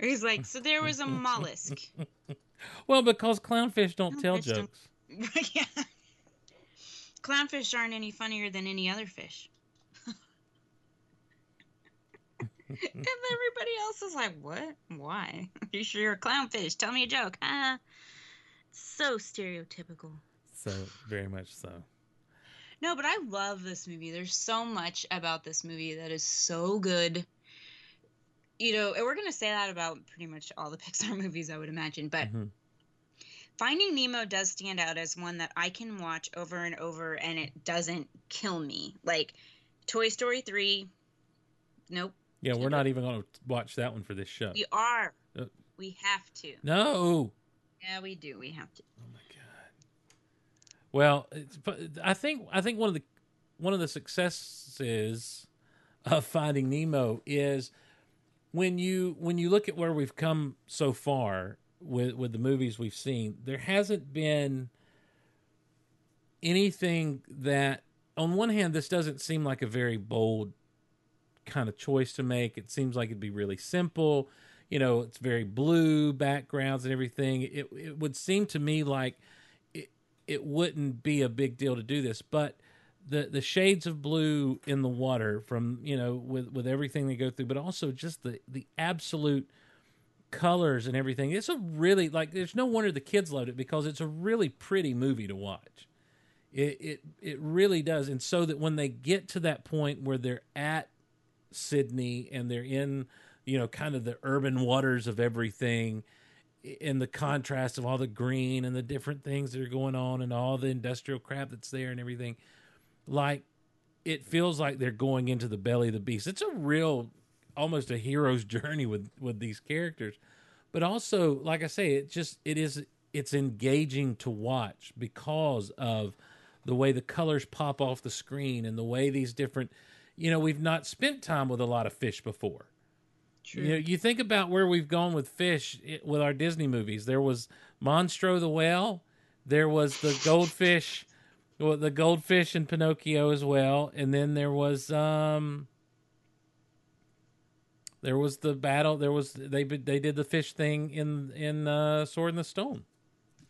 He's like, so there was a mollusk. Well, because clownfish don't tell Clownfish don't- jokes. yeah. Clownfish aren't any funnier than any other fish. and everybody else is like, what? Why? You sure you're a clownfish? Tell me a joke. Ah. So stereotypical. So very much so. No, but I love this movie. There's so much about this movie that is so good. You know, and we're going to say that about pretty much all the Pixar movies, I would imagine. But Mhm. Finding Nemo does stand out as one that I can watch over and over and it doesn't kill me. Like Toy Story 3, nope. Yeah, we're not even going to watch that one for this show. We are. Uh, We have to. No. Yeah, we do. We have to. Oh my god. Well, I think I think one of the one of the successes of Finding Nemo is when you when you look at where we've come so far with with the movies we've seen, there hasn't been anything that on one hand this doesn't seem like a very bold kind of choice to make. It seems like it'd be really simple. You know, it's very blue backgrounds and everything. It it would seem to me like it it wouldn't be a big deal to do this, but the the shades of blue in the water from you know with with everything they go through, but also just the the absolute colors and everything. It's a really like there's no wonder the kids loved it because it's a really pretty movie to watch. It it it really does, and so that when they get to that point where they're at Sydney and they're in you know kind of the urban waters of everything in the contrast of all the green and the different things that are going on and all the industrial crap that's there and everything like it feels like they're going into the belly of the beast. It's a real almost a hero's journey with with these characters. But also like i say it just it is it's engaging to watch because of the way the colors pop off the screen and the way these different you know we've not spent time with a lot of fish before. You know, you think about where we've gone with fish i- with our Disney movies. There was Monstro the whale. There was the goldfish Well, the goldfish in Pinocchio as well, and then there was um, there was the battle. There was they they did the fish thing in in uh, Sword in the Stone.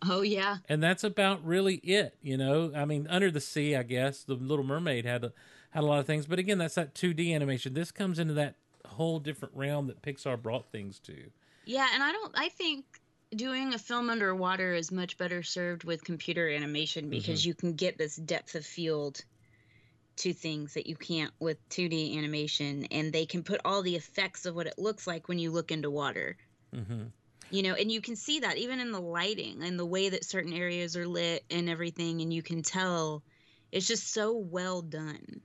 Oh yeah. and that's about really it. You know, I mean, Under the Sea, I guess the Little Mermaid had a, had a lot of things, but again, that's that 2D animation. This comes into that whole different realm that Pixar brought things to. Yeah, and I don't. I think doing a film underwater is much better served with computer animation because Mhm. you can get this depth of field to things that you can't with 2D animation, and they can put all the effects of what it looks like when you look into water. Mm-hmm. You know, and you can see that even in the lighting and the way that certain areas are lit and everything, and you can tell it's just so well done.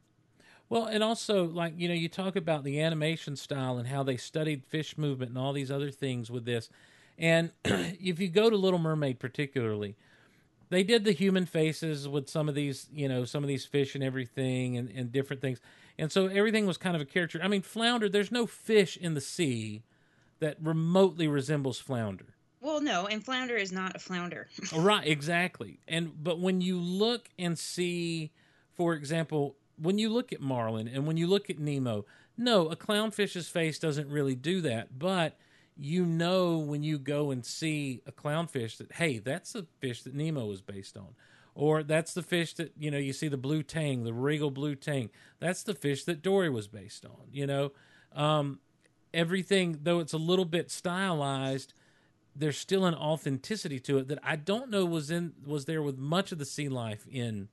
Well, and also like you know, you talk about the animation style and how they studied fish movement and all these other things with this. And if you go to Little Mermaid particularly, they did the human faces with some of these, you know, some of these fish and everything and, and different things. And so everything was kind of a character. I mean, flounder, there's no fish in the sea that remotely resembles flounder. Well, no, and flounder is not a flounder. right, exactly. And but when you look and see, for example, when you look at Marlin and when you look at Nemo, no, a clownfish's face doesn't really do that, but you know when you go and see a clownfish that hey, that's the fish that Nemo was based on. Or that's the fish that, you know, you see the blue tang, the regal blue tang. That's the fish that Dory was based on, you know. Um everything though it's a little bit stylized, there's still an authenticity to it that I don't know was in was there with much of the sea life in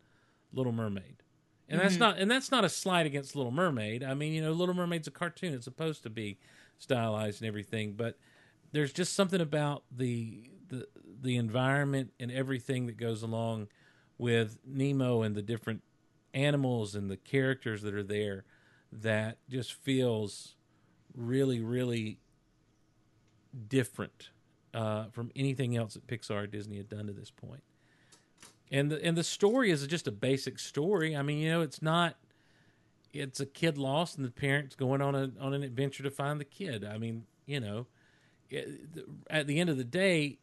Little Mermaid. And that's Mhm. not and that's not a slight against Little Mermaid. I mean, you know, Little Mermaid's a cartoon. It's supposed to be stylized and everything, but there's just something about the the the environment and everything that goes along with Nemo and the different animals and the characters that are there that just feels really really different uh, from anything else that Pixar Disney had done to this point. And the and the story is just a basic story. I mean, you know, it's not. It's a kid lost and the parents going on a on an adventure to find the kid. I mean, you know, eh, it- at the end of the day,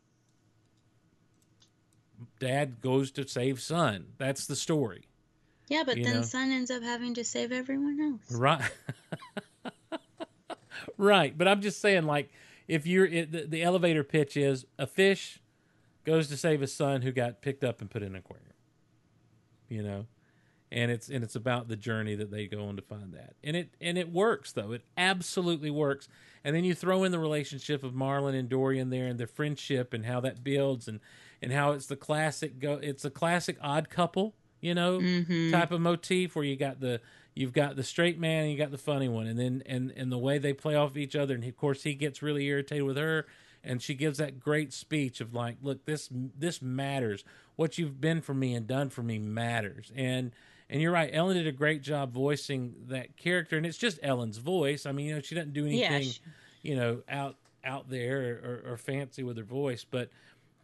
dad goes to save son. That's the story. Yeah, but You then know. Son ends up having to save everyone else. Right. right. But I'm just saying, like, if you're it, the, the elevator pitch is a fish goes to save his son who got picked up and put in an aquarium. You know, and it's and it's about the journey that they go on to find that, and it and it works though. It absolutely works. And then you throw in the relationship of Marlin and Dorian there, and their friendship, and how that builds, and and how it's the classic go. It's a classic odd couple, you know, Mhm. type of motif where you got the you've got the straight man and you got the funny one, and then and and the way they play off each other, and of course he gets really irritated with her, and she gives that great speech of like, look, this this matters. What you've been for me and done for me matters, and and you're right. Ellen did a great job voicing that character, and it's just Ellen's voice. I mean, you know, she doesn't do Yeah, anything, she- you know, out out there or, or fancy with her voice, but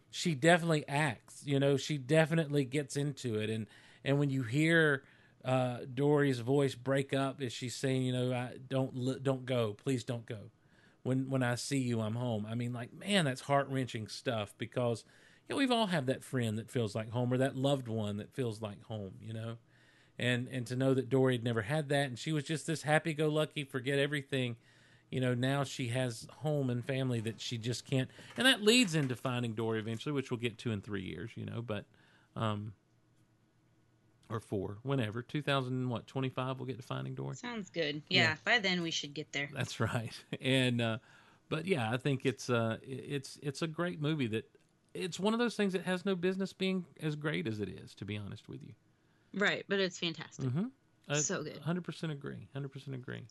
she definitely acts. You know, she definitely gets into it, and and when you hear uh, Dory's voice break up as she's saying, you know, I, don't don't go, please don't go. When when I see you, I'm home. I mean, like man, that's heart wrenching stuff because you know we've all had that friend that feels like home or that loved one that feels like home. You know, and and to know that Dory had never had that, and she was just this happy go lucky, forget everything. You know, now she has home and family that she just can't, and that leads into finding Dory eventually, which we'll get to in three years. You know, but um, or four, whenever two thousand what twenty five, we'll get to finding Dory. Sounds good. Yeah, Yeah. by then we should get there. That's right. And uh, but yeah, I think it's uh it's it's a great movie that it's one of those things that has no business being as great as it is. To be honest with you. Right, but it's fantastic. Mm-hmm. So good. Hundred percent agree. Hundred percent agree.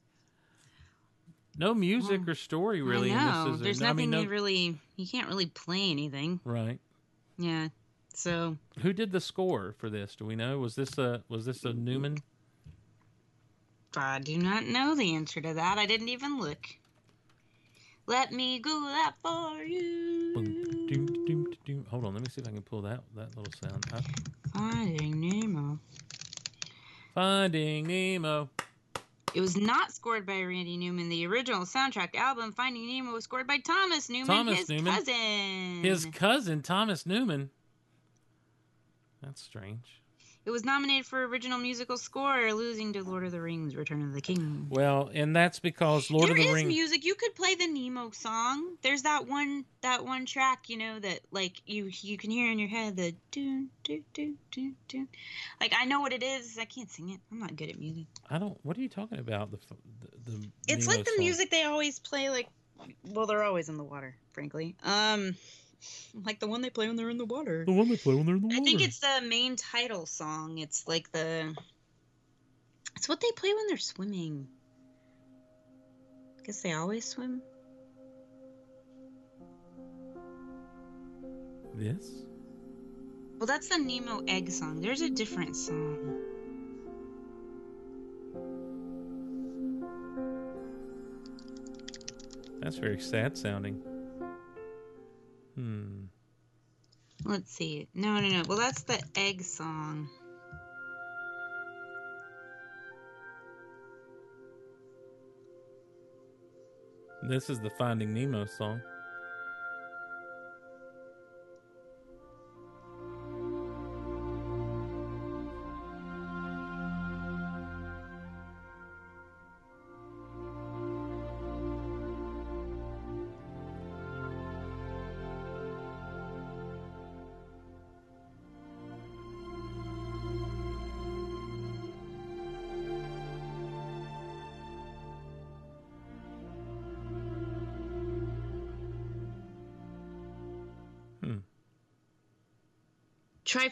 No music or story really. I know. In this, is There's there? I nothing mean, no, you really. You can't really play anything. right. Yeah. So Who did the score for this? Do we know? Was this a was this a Newman? I do not know the answer to that. I didn't even look. Let me go that for you. Boom. Hold on, let me see if I can pull that that little sound. up. Finding Nemo. Finding Nemo. It was not scored by Randy Newman. The original soundtrack album, Finding Nemo, was scored by Thomas Newman, Thomas his Newman. cousin. His cousin Thomas Newman. That's strange. It was nominated for original musical score, losing to Lord of the Rings: Return of the King. Well, and that's because Lord There of the is Rings. music. You could play the Nemo song. There's that one that one track, you know, that like you you can hear in your head the do do do do do. Like I know what it is. I can't sing it. I'm not good at music. I don't. What are you talking about? The the, the It's Nemo like the song. music they always play. Like, well, they're always in the water, frankly. Um, like the one they play when they're in the water. The one they play when they're in the water. I think it's the main title song. It's like the. It's what they play when they're swimming. Guess they always swim. this. Well, that's the Nemo egg song. There's a different song. That's very sad sounding. Hmm. Let's see. No, no, no. Well, that's the egg song. This is the Finding Nemo song.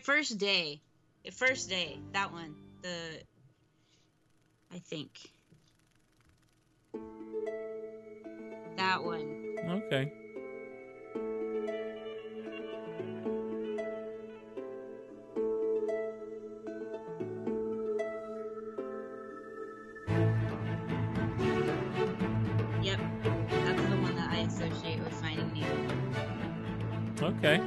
First day. First day. That one. The. I think. That one. Okay. Yep. That's the one that I associate with Finding Nemo. Okay.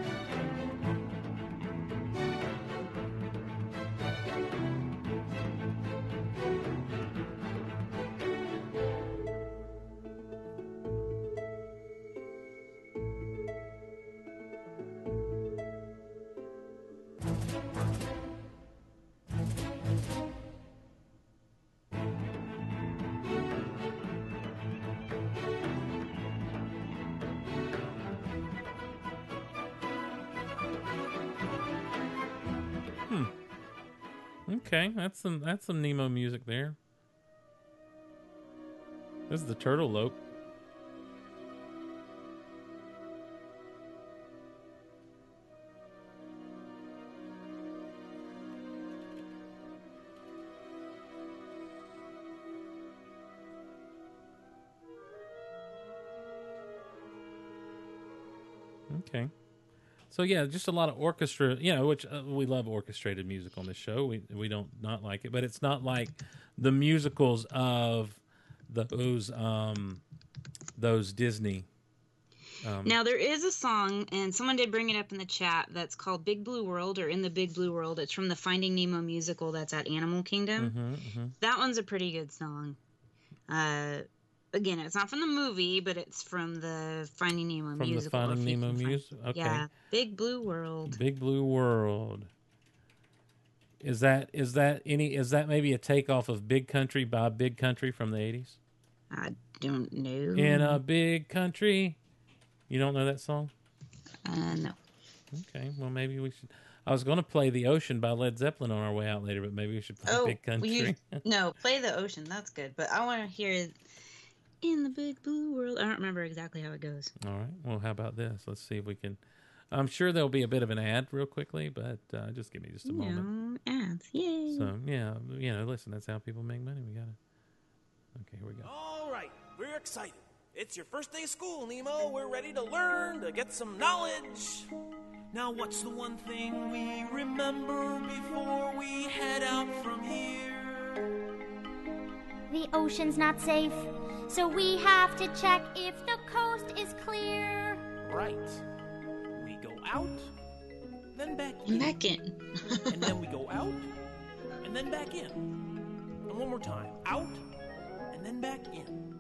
Okay, that's some that's some Nemo music there. This is the turtle lope. Okay. So yeah, just a lot of orchestra, you know, which uh, we love orchestrated music on this show. We we don't not like it, but it's not like the musicals of those um those Disney. Um, Now there is a song, and someone did bring it up in the chat. That's called "Big Blue World" or "In the Big Blue World." It's from the Finding Nemo musical that's at Animal Kingdom. mhm, mhm. That one's a pretty good song. Uh, again, it's not from the movie, but it's from the Finding Nemo From the musical. Finding if you Nemo can find- music? Okay. Yeah, Big Blue World. Big Blue World. Is that is that any is that maybe a takeoff of Big Country by Big Country from the eighties? I don't know. In a big country. You don't know that song? Uh, no. Okay, well maybe we should. I was going to play "The Ocean" by Led Zeppelin on our way out later, but maybe we should play Oh, "Big Country." you no, play the ocean. That's good, but I want to hear "In the Big Blue World." I don't remember exactly how it goes. All right. Well, how about this? Let's see if we can. I'm sure there'll be a bit of an ad real quickly, but uh, just give me just a moment. No ads. Yay. So yeah, you know, listen, that's how people make money. We got to Okay, here we go. All right, we're excited. It's your first day of school, Nemo. We're ready to learn, to get some knowledge. Now, what's the one thing we remember before we head out from here? The ocean's not safe, so we have to check if the coast is clear. Right. We go out, then back in. back in. and then we go out, and then back in. And one more time. Out, and then back in.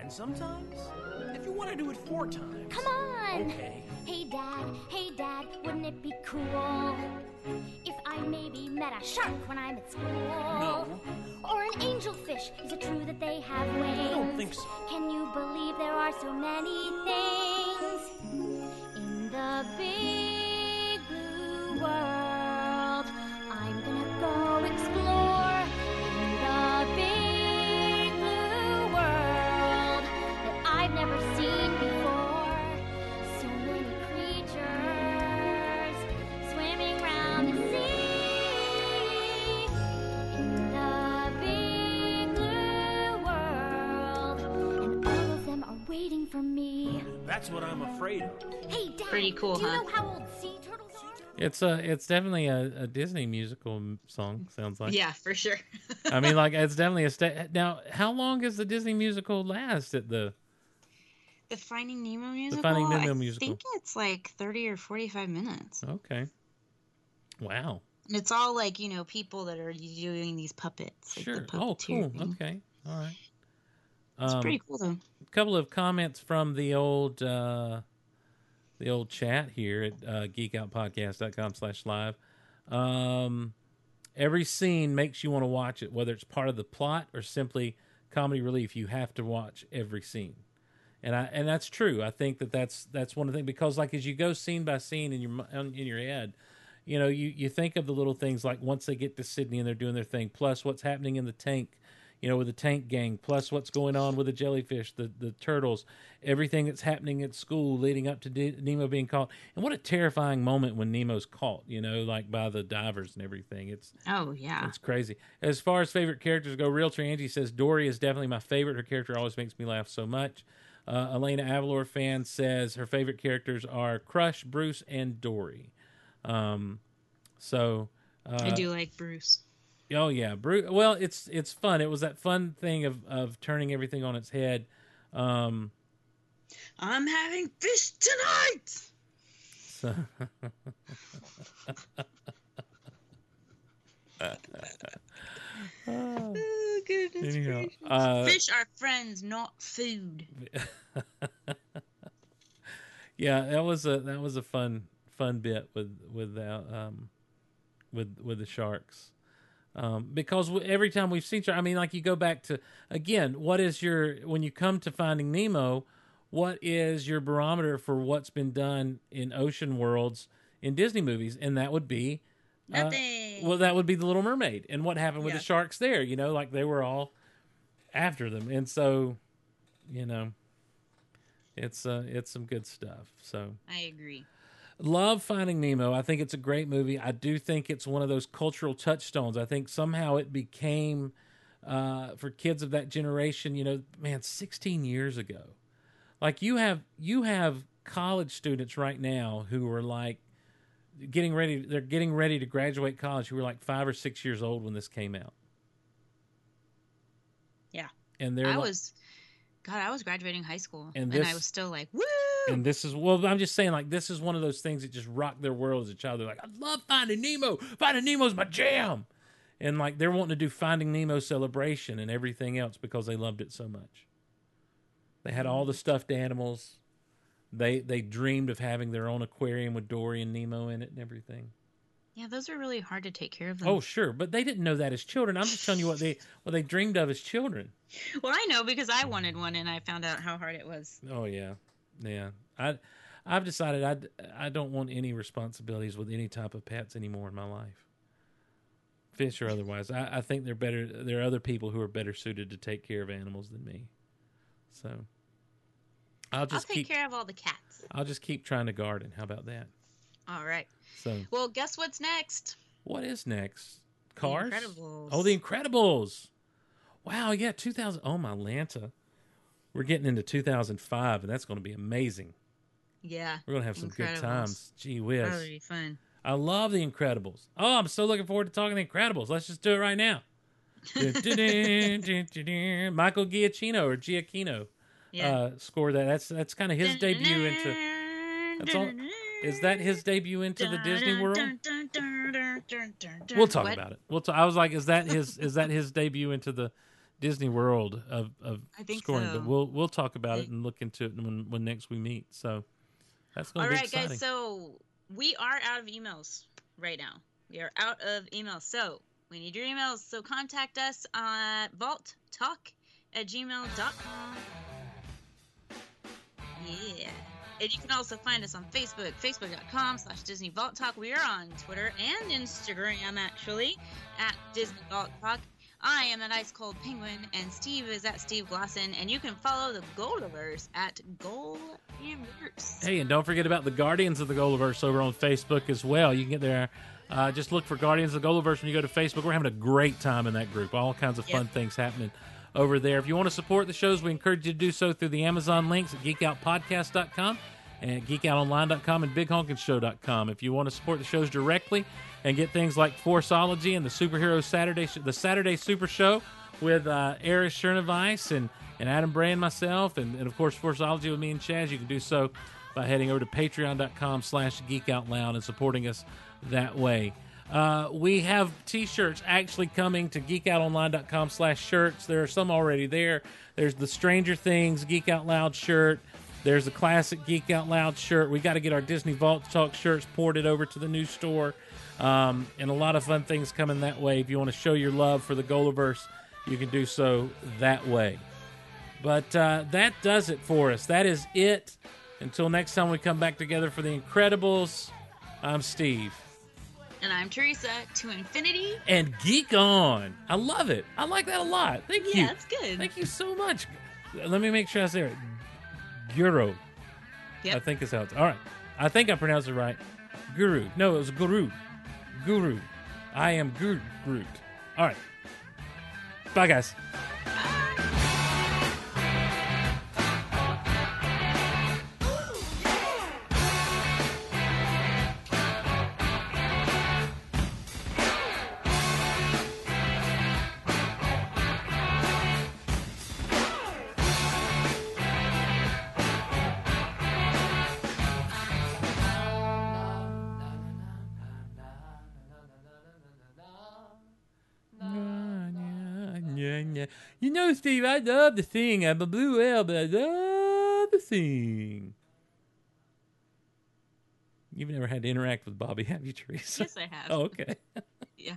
And sometimes, if you want to do it four times. Come on! Okay. Hey, Dad, hey, Dad, wouldn't it be cool if I maybe met a shark when I'm at school? No. Or an angelfish. Is it true that they have wings? I don't think so. Can you believe there are so many things in the big blue world? That's what I'm afraid of. Hey, Dad, Pretty cool, do you huh? know how old sea turtles are? It's a, it's definitely a, a Disney musical song. Sounds like. yeah, for sure. I mean, like it's definitely a sta- now. How long does the Disney musical last at the? The Finding Nemo musical. The Finding Nemo I musical. think it's like thirty or forty-five minutes. Okay. Wow. And it's all like you know people that are doing these puppets. Like Sure. The Oh, cool. thing. Okay. All right. It's Um, pretty cool though. A couple of comments from the old uh, the old chat here at uh, geekoutpodcast.com slash live. Um, every scene makes you want to watch it, whether it's part of the plot or simply comedy relief. You have to watch every scene, and I and that's true. I think that that's that's one of the things because like as you go scene by scene in your in your head, you know you you think of the little things like once they get to Sydney and they're doing their thing, plus what's happening in the tank you know, with the tank gang, plus what's going on with the jellyfish, the, the turtles, everything that's happening at school leading up to D- Nemo being caught. And what a terrifying moment when Nemo's caught, you know, like by the divers and everything. It's Oh yeah. it's crazy. As far as favorite characters go, Realtor Angie says Dory is definitely my favorite. Her character always makes me laugh so much. Uh, Elena Avalor fan says her favorite characters are Crush, Bruce, and Dory. Um, so uh, I do like Bruce. Oh yeah, Bru- Well, it's it's fun. It was that fun thing of of turning everything on its head. Um, I'm having fish tonight. so Oh, goodness Anyhow, uh, Fish are friends, not food. yeah, that was a that was a fun fun bit with with that um with with the sharks. Um, because every time we've seen, I mean, like you go back to again, what is your when you come to Finding Nemo, what is your barometer for what's been done in ocean worlds in Disney movies, and that would be uh, Nothing. well, that would be the Little Mermaid, and what happened with Yeah. the sharks there? You know, like they were all after them, and so you know, it's uh, it's some good stuff. So I agree. Love Finding Nemo. I think it's a great movie. I do think it's one of those cultural touchstones. I think somehow it became uh, for kids of that generation. You know, man, 16 years ago. Like you have you have college students right now who are like getting ready. They're getting ready to graduate college. Who were like five or six years old when this came out, Yeah. and they're I like, was, God, I was graduating high school, And and, this- I was still like, woo. And this is well, I'm just saying, like this is one of those things that just rocked their world as a child. They're like, I love Finding Nemo. Finding Nemo's my jam. And like they're wanting to do Finding Nemo celebration and everything else because they loved it so much. They had all the stuffed animals. They they dreamed of having their own aquarium with Dory and Nemo in it and everything. Yeah, those are really hard to take care of them. Oh sure, but they didn't know that as children. I'm just telling you what they what they dreamed of as children. Well, I know because I wanted one, and I found out how hard it was. Oh yeah, yeah. I I've decided I I don't want any responsibilities with any type of pets anymore in my life, fish or otherwise. I, I think they're better. There are other people who are better suited to take care of animals than me. So I'll I'll just take keep care of all the cats. I'll just keep trying to garden. How about that? All right. So Well, guess what's next? what is next? Cars? Incredibles. Oh, the Incredibles. Wow, yeah, 2000. Oh my Lanta. We're getting into 2005 and that's going to be amazing. Yeah. We're going to have some good times. Gee whiz. That'll be fun. I love The Incredibles. Oh, I'm so looking forward to talking The Incredibles. Let's just do it right now. Michael Giacchino or Giacchino Yeah. uh, scored that. That's that's kind of his debut into. That's all. Is that his debut into the Disney World? We'll talk What? about it. We'll. T- I was like, is that his? is that his debut into the Disney World of, of I think scoring, so. but we'll we'll talk about it and look into it when when next we meet. So that's going to be right, exciting. guys. So we are out of emails right now. We are out of emails. So we need your emails. So contact us at vaulttalk at gmail.com. Yeah. And you can also find us on Facebook, facebook.com slash Disney Vault Talk. We are on Twitter and Instagram, actually, at Disney Vault Talk. I am at Ice Cold Penguin, and Steve is at Steve Glosson, and you can follow the Goldiverse at Goldiverse. Hey, and don't forget about the Guardians of the Goliverse over on Facebook as well. You can get there. Uh, just look for Guardians of the Goliverse when you go to Facebook. We're having a great time in that group. All kinds of fun things happening over there. If you want to support the shows, we encourage you to do so through the Amazon links at geekoutpodcast.com and geekoutonline.com and bighonkinshow.com. If you want to support the shows directly and get things like Forceology and the Superhero Saturday, the Saturday Super Show with uh, Eris Chernovice and, and Adam Bray and myself, and, and of course Forceology with me and Chaz, you can do so by heading over to patreon.com slash geekoutloud and supporting us that way. Uh, we have t-shirts actually coming to geekoutonline.com slash shirts. There are some already there. There's the Stranger Things Geek Out Loud shirt. There's the classic Geek Out Loud shirt. We got to get our Disney Vault Talk shirts ported over to the new store. Um, and a lot of fun things coming that way. If you want to show your love for the Goliverse, you can do so that way. But uh, that does it for us. That is it. Until next time we come back together for The Incredibles, I'm Steve. And I'm Teresa to infinity. And geek on. I love it. I like that a lot. Thank you. Yeah, that's good. Thank you so much. Let me make sure I say it. Guru. Yep. I think is how it's. All right. I think I pronounced it right. Guru. No, it was Guru. Guru. I am Guru. Groot. All right. Bye, guys. You know, Steve, I love to sing. I'm a blue whale, but I love to sing. You've never had to interact with Bobby, have you, Teresa? Yes, I have. Oh, okay. yeah.